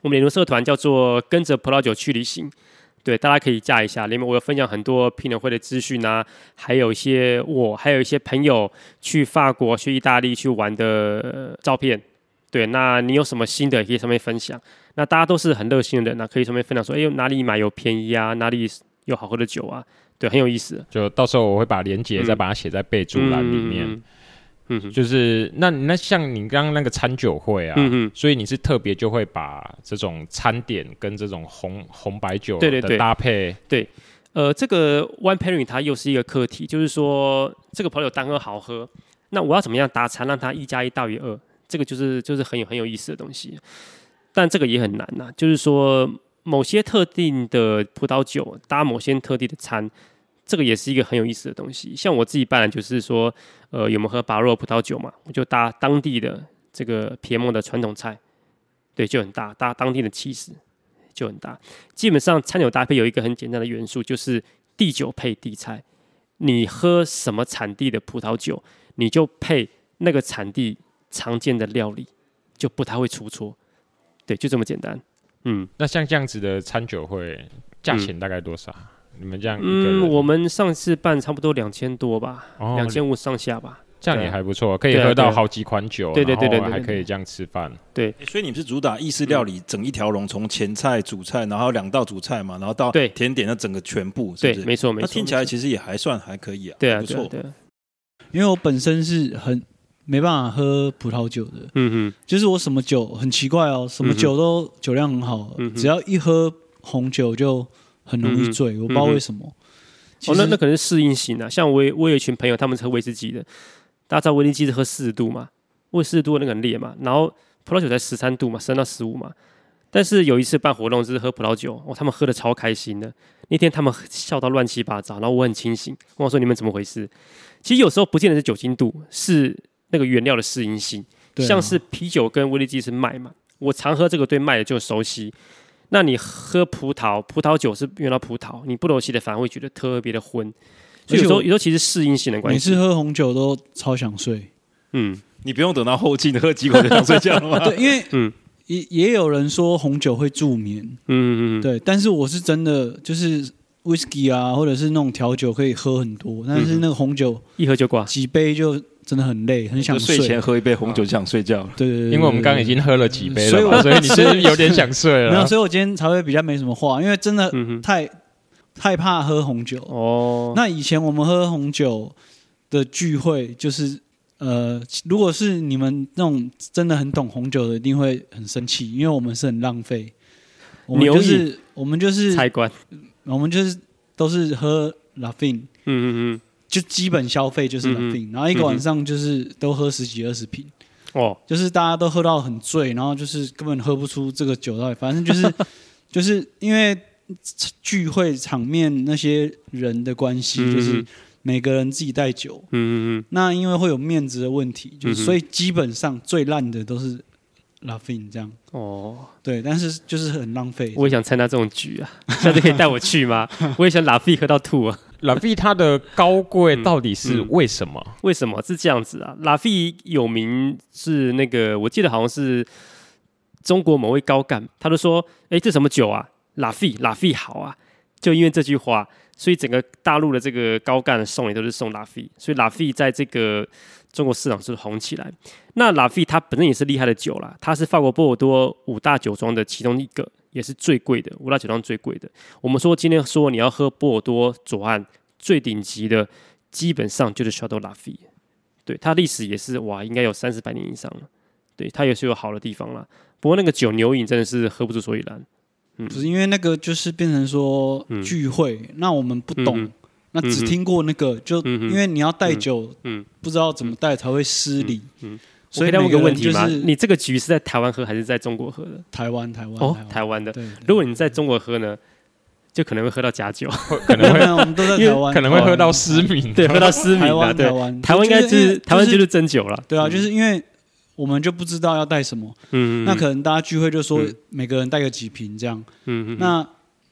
我们脸书社团叫做“跟着葡萄酒去旅行”，对，大家可以加一下。里面我有分享很多品酒会的资讯啊，还有一些我还有一些朋友去法国、去意大利去玩的照片。对，那你有什么新的可以上面分享？那大家都是很热心的人，那可以上面分享说，哎，哪里买有便宜啊？哪里有好喝的酒啊？对，很有意思。就到时候我会把链接再把它写在备注栏里面。嗯嗯嗯，就是那那像你刚刚那个餐酒会啊，嗯嗯，所以你是特别就会把这种餐点跟这种红红白酒的搭配，对，对，对，呃，这个 wine pairing 它又是一个课题，就是说这个葡萄酒单喝好喝，那我要怎么样搭餐让它一加一大于二？这个就是就是很有很有意思的东西，但这个也很难呐，啊，就是说某些特定的葡萄酒搭某些特定的餐。这个也是一个很有意思的东西。像我自己办就是说，呃，有没有喝巴洛葡萄酒嘛？我就搭当地的这个皮埃蒙的传统菜，对，就很大，搭当地的起司就很大。基本上餐酒搭配有一个很简单的元素，就是地酒配地菜。你喝什么产地的葡萄酒，你就配那个产地常见的料理，就不太会出错。对，就这么简单。嗯，那像这样子的餐酒会。价钱大概多少？你们这样，嗯，我们上次办差不多两千多吧，两千五上下吧。这样也还不错，可以喝到好几款酒，对对对对，还可以这样吃饭。对，所以你们是主打意式料理，整一条龙，从前菜、主菜，然后两道主菜嘛，然后到甜点的整个全部，对，没错没错。那听起来其实也还算还可以啊，对啊，不错。因为我本身是很没办法喝葡萄酒的，嗯哼，就是我什么酒很奇怪哦，什么酒都酒量很好，只要一喝红酒就很容易醉，我不知道为什么。哦，那那可能是适应型啊，像我我有一群朋友，他们是喝威士忌的。大家知道威士忌是喝四十度嘛？威四十度的那个很烈嘛，然后葡萄酒才十三度嘛，十三到十五嘛。但是有一次办活动，就是喝葡萄酒，哦，他们喝的超开心的。那天他们笑到乱七八糟，然后我很清醒，问我说：“你们怎么回事？”其实有时候不见得是酒精度，是那个原料的适应性。啊、像是啤酒跟威士忌是麦嘛，我常喝这个，对麦的就熟悉。那你喝葡萄，葡萄酒是用到葡萄，你不熟悉的反而会觉得特别的昏。所以有时候，有时候其实适应性的关系。每次喝红酒都超想睡。嗯，你不用等到后劲喝几口就想睡觉了吗？对，因为嗯，也也有人说红酒会助眠。嗯嗯对，但是我是真的就是 whisky 啊，或者是那种调酒可以喝很多，但是那个红酒一喝就挂，几杯就真的很累，很想睡。睡前喝一杯红酒就想睡觉了。对对对，因为我们刚刚已经喝了几杯了嘛，所以你是不是有点想睡了？没有，所以我今天才会比较没什么话，因为真的太。害怕喝红酒哦。那以前我们喝红酒的聚会，就是呃，如果是你们那种真的很懂红酒的，一定会很生气，因为我们是很浪费。我们就是我们就是菜馆，我们就是都是喝 Lafite，嗯嗯嗯，就基本消费就是 Lafite，然后一个晚上就是都喝十几二十瓶哦，就是大家都喝到很醉，然后就是根本喝不出这个酒到底，反正就是 就是因为。聚会场面那些人的关系，就是每个人自己带酒。嗯嗯嗯。那因为会有面子的问题，就是所以基本上最烂的都是 Lafite 这样。哦。对，但是就是很浪费。我也想参加这种局啊，下次可以带我去吗？我也想 Lafite 喝到吐啊。Lafite 它的高贵到底是为什么？为什么是这样子啊？Lafite 有名是那个，我记得好像是中国某位高干，他都说：“哎，这什么酒啊？”拉菲拉菲好啊！就因为这句话，所以整个大陆的这个高干送礼都是送拉菲，所以拉菲在这个中国市场是红起来。那拉菲它本身也是厉害的酒啦，它是法国波尔多五大酒庄的其中一个，也是最贵的五大酒庄最贵的。我们说今天说你要喝波尔多左岸最顶级的，基本上就是 Chateau Lafite。对，它历史也是哇，应该有三四百年以上了。对，它也是有好的地方啦。不过那个酒牛饮真的是喝不出所以然。嗯不是因为那个，就是变成说聚会，那我们不懂，那只听过那个，就因为你要带酒，嗯不知道怎么带才会失礼。所以，那个问题就是，你这个局是在台湾喝还是在中国喝的？台湾，台湾哦，台湾。的。如果你在中国喝呢，就可能会喝到假酒，可能会我们都在台湾，可能会喝到失明，对，喝到失明。台湾，台湾，台湾应该是台湾就是真酒了。对啊，就是因为。我们就不知道要带什么，嗯，那可能大家聚会就说每个人带个几瓶这样，嗯，那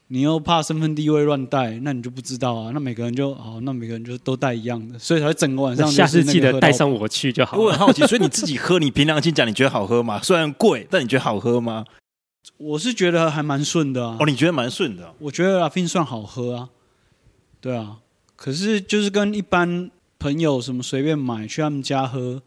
你又怕身份地位乱带，那你就不知道啊。那每个人就好，那每个人就都带一样的，所以才会整个晚上。下次记得带上我去就好。我很好奇，所以你自己喝，你凭良心讲，你觉得好喝吗？虽然贵，但你觉得好喝吗？我是觉得还蛮顺的啊。哦，你觉得蛮顺的？我觉得 Lafite 算好喝啊。对啊，可是就是跟一般朋友什么随便买去他们家喝。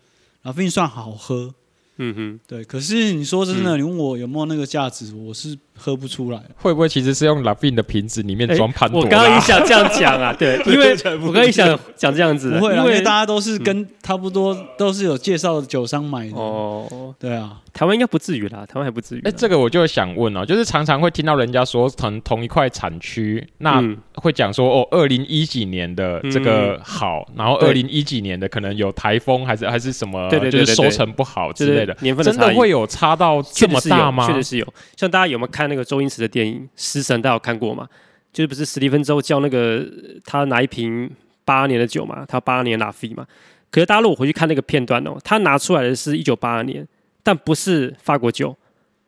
Lafite 算好喝，嗯哼，对。可是你说真的，你问我有没有那个价值，我是喝不出来。会不会其实是用 Lafite 的瓶子里面装潘多拉？我刚刚也想这样讲啊，对，因为我刚刚也想讲这样子，不会，因为大家都是跟差不多都是有介绍的酒商买的。哦，对啊。台湾应该不至于啦，台湾还不至于。哎，这个我就想问哦，就是常常会听到人家说同同一块产区，那会讲说哦，二零一几年的这个好，然后二零一几年的可能有台风还是还是什么，对对，就是收成不好之类的，年份的真的会有差到这么大吗？确实是有，像大家有没有看那个周星驰的电影《食神》，大家有看过吗？就是不是史蒂芬周叫那个他拿一瓶八年的酒嘛，他八二年拉菲嘛，可是大家如果回去看那个片段哦，他拿出来的是一九八二年。但不是法国酒，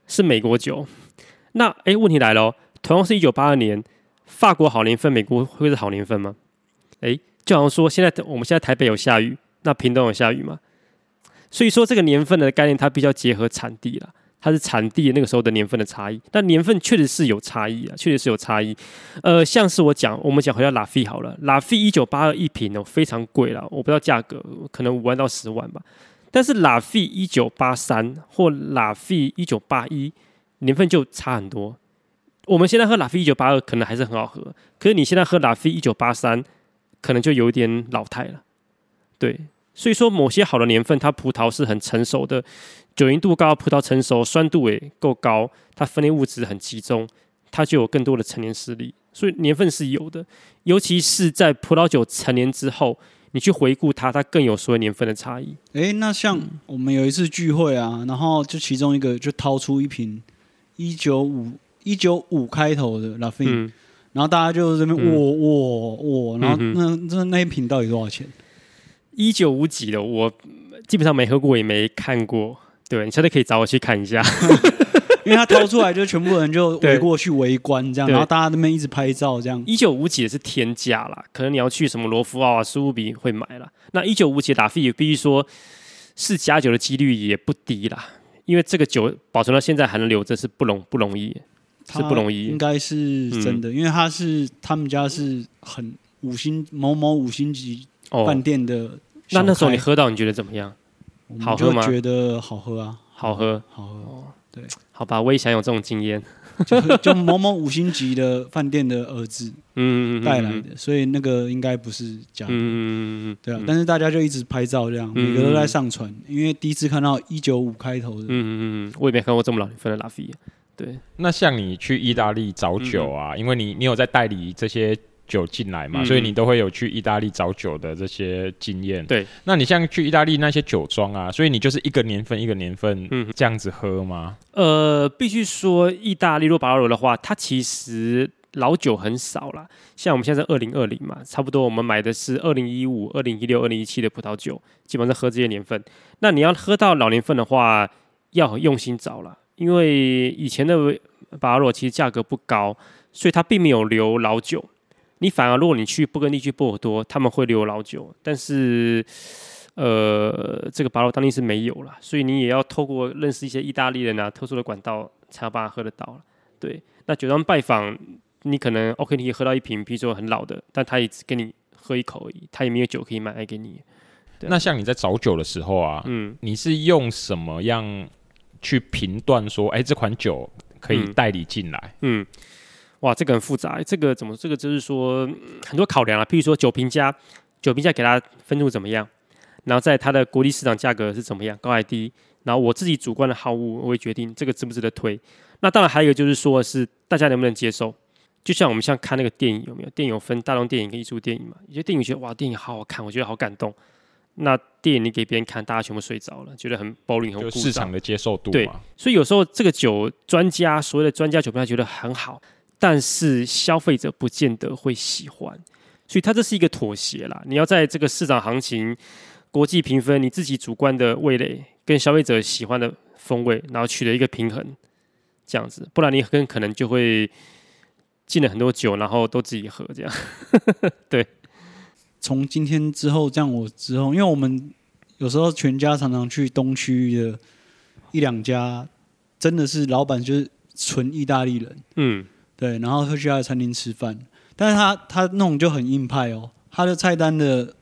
是美国酒。那哎，问题来了哦，同样是一九八二年，法国好年份，美国会是好年份吗？哎，就好像说现在我们现在台北有下雨，那屏东有下雨吗？所以说这个年份的概念，它比较结合产地啦。它是产地那个时候的年份的差异，但年份确实是有差异啊，确实是有差异。呃，像是我讲，我们讲回到拉菲好了，拉菲一九八二一瓶哦，非常贵了，我不知道价格，可能五万到十万吧。但是拉菲一九八三或拉菲一九八一年份就差很多。我们现在喝拉菲一九八二可能还是很好喝，可是你现在喝拉菲一九八三，可能就有点老态了。对，所以说某些好的年份，它葡萄是很成熟的。酒精度高，葡萄成熟，酸度也够高，它分类物质很集中，它就有更多的陈年实力。所以年份是有的，尤其是在葡萄酒陈年之后，你去回顾它，它更有所谓年份的差异。哎，那像我们有一次聚会啊，然后就其中一个就掏出一瓶一九五一九五开头的拉菲，嗯、然后大家就这边哇哇哇，然后那那那一瓶到底多少钱？一九五几的，我基本上没喝过，也没看过。对，你下次可以找我去看一下，因为他掏出来就全部人就围过去围观这样，然后大家那边一直拍照这样。一九五几的是天价啦，可能你要去什么罗浮奥啊、苏富比会买啦。那一九五几的拉菲也必须说是假酒的几率也不低啦，因为这个酒保存到现在还能留着是不容不容易，是不容易。应该是真的，嗯、因为他是他们家是很五星某某五星级饭店的、哦。那那时候你喝到你觉得怎么样？好喝吗？觉得好喝啊，好喝，好喝。哦、对，好吧，我也想有这种经验。就就某某五星级的饭店的儿子，嗯带来的，所以那个应该不是假的。嗯嗯嗯对啊，但是大家就一直拍照这样，嗯、每个都在上传，因为第一次看到一九五开头的。嗯嗯嗯，我也没看过这么老年份的拉菲。对，那像你去意大利找酒啊，嗯、因为你你有在代理这些。酒进来嘛，嗯、所以你都会有去意大利找酒的这些经验。对，那你像去意大利那些酒庄啊，所以你就是一个年份一个年份这样子喝吗？呃，必须说，意大利若巴罗的话，它其实老酒很少啦。像我们现在是二零二零嘛，差不多我们买的是二零一五、二零一六、二零一七的葡萄酒，基本上喝这些年份。那你要喝到老年份的话，要很用心找了，因为以前的巴罗其实价格不高，所以它并没有留老酒。你反而，如果你去布根地区波尔多，他们会留老酒，但是，呃，这个巴罗当地是没有了，所以你也要透过认识一些意大利人啊，特殊的管道，才要把它喝得到了。对，那酒庄拜访，你可能 OK，你可以喝到一瓶，比如说很老的，但他也只给你喝一口而已，他也没有酒可以买来给你。那像你在找酒的时候啊，嗯，你是用什么样去评断说，哎，这款酒可以代理进来？嗯。嗯哇，这个很复杂，这个怎么？这个就是说很多考量啊，譬如说酒评家，酒评家给他分数怎么样，然后在它的国际市场价格是怎么样，高还低，然后我自己主观的好恶，我会决定这个值不值得推。那当然还有一个就是说是大家能不能接受，就像我们像看那个电影有没有？电影有分大众电影跟艺术电影嘛？有些电影觉得哇，电影好好看，我觉得好感动。那电影你给别人看，大家全部睡着了，觉得很 boring，很就市场的接受度。对，所以有时候这个酒专家，所谓的专家酒评家觉得很好。但是消费者不见得会喜欢，所以它这是一个妥协啦。你要在这个市场行情、国际评分、你自己主观的味蕾跟消费者喜欢的风味，然后取得一个平衡，这样子，不然你很可能就会进了很多酒，然后都自己喝这样。对，从今天之后，这样我之后，因为我们有时候全家常常去东区的一两家，真的是老板就是纯意大利人，嗯。对，然后会去他的餐厅吃饭，但是他他那种就很硬派哦，他的菜单的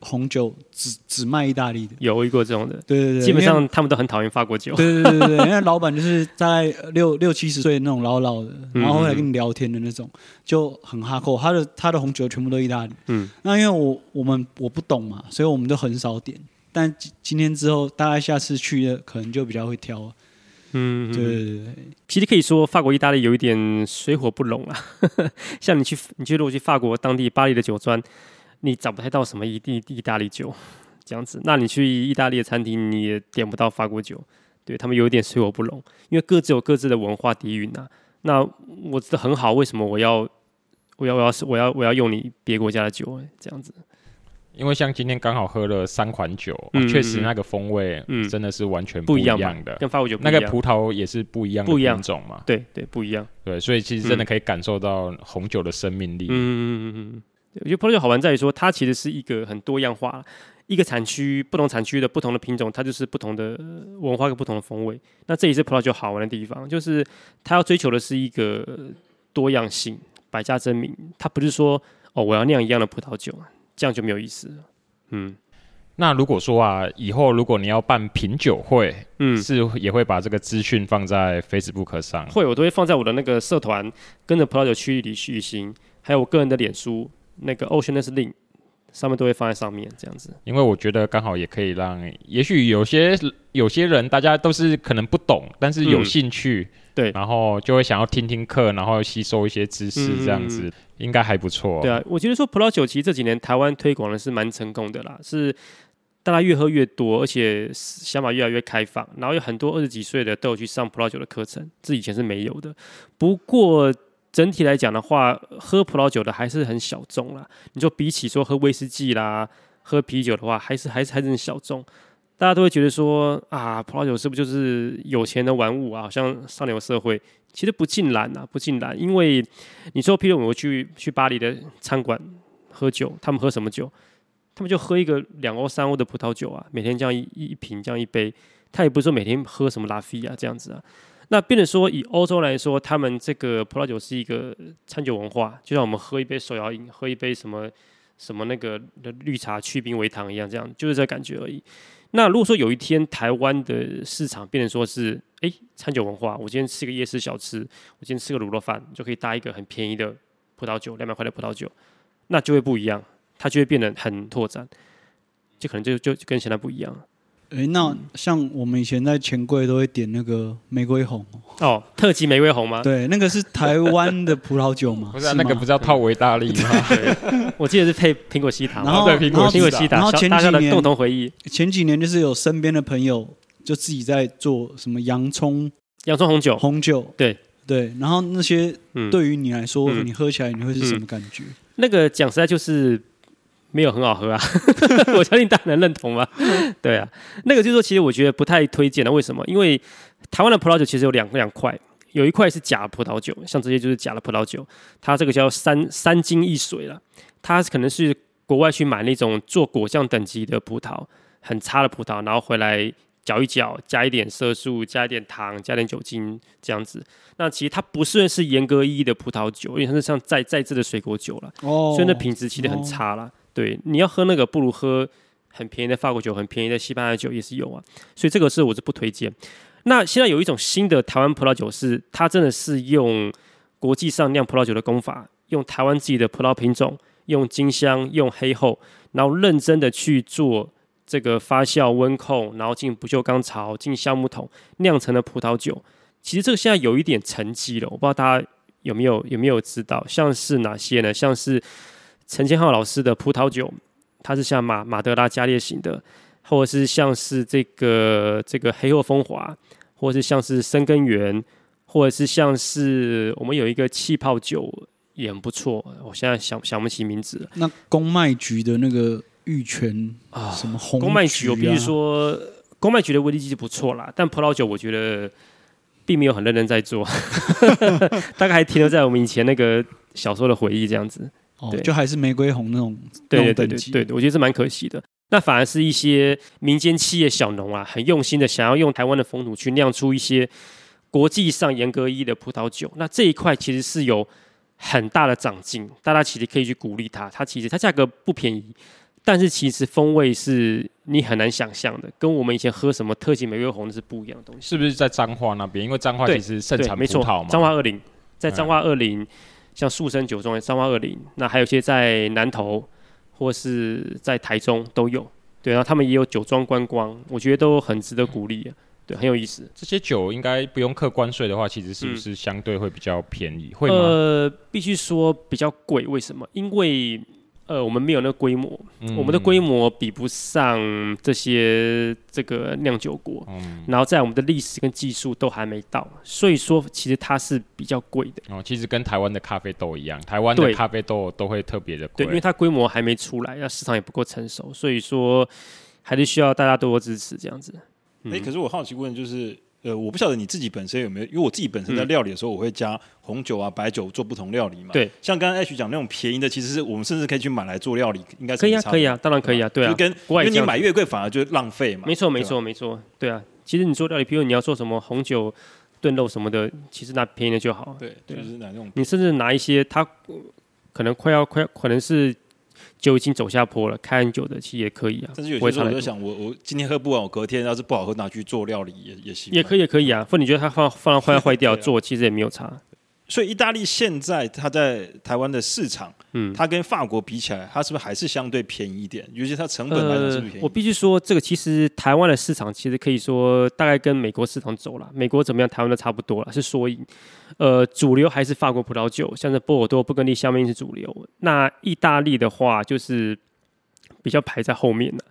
红酒只只卖意大利的，有遇过这种的，对对对，基本上他们都很讨厌法国酒，对对对对，因为 老板就是大概六六七十岁那种老老的，然后会来跟你聊天的那种，就很哈扣，他的他的红酒全部都意大利，嗯，那因为我我们我不懂嘛，所以我们都很少点，但今天之后，大概下次去的可能就比较会挑。嗯，对，其实可以说法国、意大利有一点水火不容啊。像你去，你去如果去法国当地巴黎的酒庄，你找不太到什么意意意大利酒这样子。那你去意大利的餐厅，你也点不到法国酒，对他们有一点水火不容，因为各自有各自的文化底蕴呐。那我觉得很好，为什么我要我要我要我要我要用你别国家的酒这样子？因为像今天刚好喝了三款酒，确实那个风味真的是完全不一样的，跟法国酒那个葡萄也是不一样的品种嘛。对对，不一样。对，所以其实真的可以感受到红酒的生命力。嗯嗯嗯嗯。我觉得葡萄酒好玩在于说，它其实是一个很多样化。一个产区不同产区的不同的品种，它就是不同的文化跟不同的风味。那这也是葡萄酒好玩的地方，就是它要追求的是一个多样性、百家争鸣。它不是说哦，我要酿一样的葡萄酒，这样就没有意思了。嗯。那如果说啊，以后如果你要办品酒会，嗯，是也会把这个资讯放在 Facebook 上。会，我都会放在我的那个社团，跟着葡萄酒区域里去行，还有我个人的脸书，那个 Oceanus Link 上面都会放在上面这样子。因为我觉得刚好也可以让，也许有些有些人大家都是可能不懂，但是有兴趣，嗯、对，然后就会想要听听课，然后吸收一些知识，这样子、嗯、应该还不错。对啊，我觉得说葡萄酒其实这几年台湾推广的是蛮成功的啦，是。大家越喝越多，而且想法越来越开放，然后有很多二十几岁的都有去上葡萄酒的课程，这以前是没有的。不过整体来讲的话，喝葡萄酒的还是很小众啦。你说比起说喝威士忌啦、喝啤酒的话，还是还是还是很小众。大家都会觉得说啊，葡萄酒是不是就是有钱的玩物啊？好像上流社会，其实不尽然啊，不尽然。因为你说，譬如我去去巴黎的餐馆喝酒，他们喝什么酒？他们就喝一个两欧三欧的葡萄酒啊，每天这样一一瓶这样一杯，他也不是说每天喝什么拉菲啊这样子啊。那变成说以欧洲来说，他们这个葡萄酒是一个餐酒文化，就像我们喝一杯手摇饮，喝一杯什么什么那个的绿茶去冰为糖一样，这样就是这感觉而已。那如果说有一天台湾的市场变成说是哎餐酒文化，我今天吃个夜市小吃，我今天吃个卤肉饭就可以搭一个很便宜的葡萄酒，两百块的葡萄酒，那就会不一样。它就会变得很拓展，就可能就就跟现在不一样。哎、欸，那像我们以前在钱柜都会点那个玫瑰红哦，特级玫瑰红吗？对，那个是台湾的葡萄酒吗？不是、啊，那个不是要泡维大利吗？对，我记得是配苹果西塔，然后苹果苹果西塔，然后前几年共同回忆，前几年就是有身边的朋友就自己在做什么洋葱洋葱红酒，红酒，对。对，然后那些对于你来说，嗯、你喝起来你会是什么感觉？嗯、那个讲实在就是。没有很好喝啊，我相信大家能认同吗？对啊，那个就是说，其实我觉得不太推荐的。为什么？因为台湾的葡萄酒其实有两两块，有一块是假葡萄酒，像这些就是假的葡萄酒，它这个叫三三精一水了，它可能是国外去买那种做果酱等级的葡萄，很差的葡萄，然后回来搅一搅，加一点色素，加一点糖，加点酒精这样子。那其实它不算是严格意义的葡萄酒，因为它是像再再制的水果酒了，哦，所以那品质其实很差了。哦对，你要喝那个，不如喝很便宜的法国酒，很便宜的西班牙酒也是有啊。所以这个是我是不推荐。那现在有一种新的台湾葡萄酒是，它真的是用国际上酿葡萄酒的功法，用台湾自己的葡萄品种，用金香，用黑后，然后认真的去做这个发酵温控，然后进不锈钢槽，进橡木桶酿成的葡萄酒。其实这个现在有一点成绩了，我不知道大家有没有有没有知道，像是哪些呢？像是。陈千浩老师的葡萄酒，它是像马马德拉加烈型的，或者是像是这个这个黑后风华，或者是像是深根源，或者是像是我们有一个气泡酒也很不错，我现在想想不起名字了。那公卖局的那个玉泉啊，什么红、啊？公卖局，我比如说公卖局的威士忌就不错啦，但葡萄酒我觉得并没有很认真在做，大概还停留在我们以前那个小时候的回忆这样子。对，就还是玫瑰红那种，对对对对对，我觉得是蛮可惜的。那反而是一些民间企业小农啊，很用心的想要用台湾的风土去酿出一些国际上严格意义的葡萄酒。那这一块其实是有很大的长进，大家其实可以去鼓励它。它其实它价格不便宜，但是其实风味是你很难想象的，跟我们以前喝什么特级玫瑰红是不一样的东西。是不是在彰化那边？因为彰化其实盛产葡萄嘛。彰化二零，在彰化二零。嗯像树生酒庄、三八二零，那还有些在南投或是在台中都有，对，然后他们也有酒庄观光，我觉得都很值得鼓励，对，很有意思。这些酒应该不用课关税的话，其实是不是相对会比较便宜？嗯、会吗？呃，必须说比较贵，为什么？因为呃，我们没有那个规模，嗯、我们的规模比不上这些这个酿酒国，嗯、然后在我们的历史跟技术都还没到，所以说其实它是比较贵的。哦，其实跟台湾的咖啡豆一样，台湾的咖啡豆都会特别的贵，对，因为它规模还没出来，那市场也不够成熟，所以说还是需要大家多多支持这样子。哎、嗯。欸，可是我好奇问，就是呃，我不晓得你自己本身有没有，因为我自己本身在料理的时候，我会加红酒啊、白酒做不同料理嘛。对，像刚刚 H 讲那种便宜的，其实是我们甚至可以去买来做料理，应该是可以啊，可以啊，当然可以啊，对啊。就跟因为你买越贵反而就浪费嘛。没错，没错，没错，对啊。其实你做料理，比如你要做什么红酒炖肉什么的，其实拿便宜的就好。对，就是拿那种。你甚至拿一些它可能快要快要可能是。酒已经走下坡了，开很久的其实也可以啊。但是有些时候我就想我，我我今天喝不完，我隔天要是不好喝，拿去做料理也也行。也可以，也可以啊。或你觉得它放放到快要坏掉，做其实也没有差。所以意大利现在它在台湾的市场，嗯，它跟法国比起来，它是不是还是相对便宜一点？尤其它成本来讲是不是便宜？我必须说，这个其实台湾的市场其实可以说大概跟美国市场走了。美国怎么样，台湾都差不多了，是缩影。呃，主流还是法国葡萄酒，像是波尔多、布根地、香槟是主流。那意大利的话，就是比较排在后面的。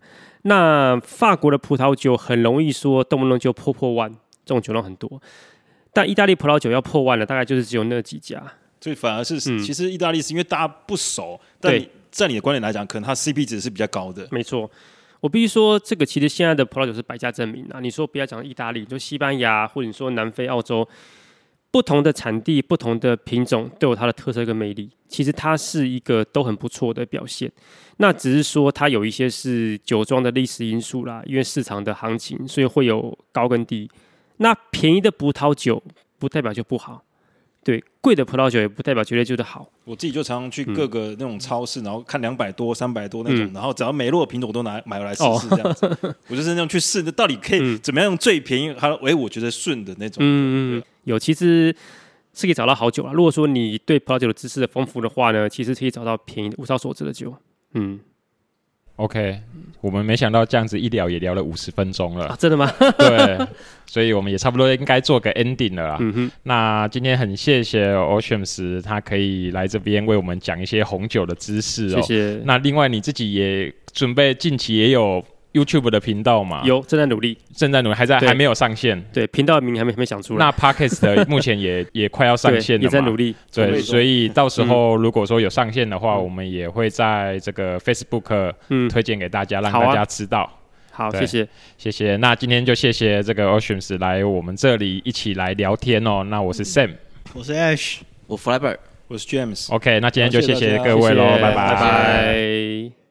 那法国的葡萄酒很容易说动不动就破破万，这种酒量很多。但意大利葡萄酒要破万了，大概就是只有那几家，所以反而是、嗯、其实意大利是因为大家不熟，但你在你的观点来讲，可能它 CP 值是比较高的。没错，我必须说，这个其实现在的葡萄酒是百家争鸣啊。你说不要讲意大利，就西班牙或者你说南非、澳洲，不同的产地、不同的品种都有它的特色跟魅力。其实它是一个都很不错的表现。那只是说它有一些是酒庄的历史因素啦，因为市场的行情，所以会有高跟低。那便宜的葡萄酒不代表就不好，对，贵的葡萄酒也不代表绝对就是好。我自己就常常去各个那种超市，嗯、然后看两百多、三百多那种，嗯、然后只要没落的品种我都拿买回来试试这样子。哦、我就是那种去试，到底可以怎么样用最便宜，还哎我觉得顺的那种。嗯嗯，有，其实是可以找到好酒啊。如果说你对葡萄酒的知识的丰富的话呢，其实可以找到便宜的物超所值的酒。嗯。OK，我们没想到这样子一聊也聊了五十分钟了。啊，真的吗？对，所以我们也差不多应该做个 ending 了啦。嗯哼，那今天很谢谢 Oceans，他可以来这边为我们讲一些红酒的知识哦。谢谢。那另外你自己也准备近期也有。YouTube 的频道嘛，有正在努力，正在努力，还在还没有上线。对，频道的名还没还没想出来。那 Podcast 的 目前也也快要上线了，也在努力。对，所以到时候如果说有上线的话，我们也会在这个 Facebook 推荐给大家，让大家知道。好，谢谢，谢谢。那今天就谢谢这个 Oceans 来我们这里一起来聊天哦。那我是 Sam，我是 Ash，我 Flabber，我是 James。OK，那今天就谢谢各位喽，拜拜。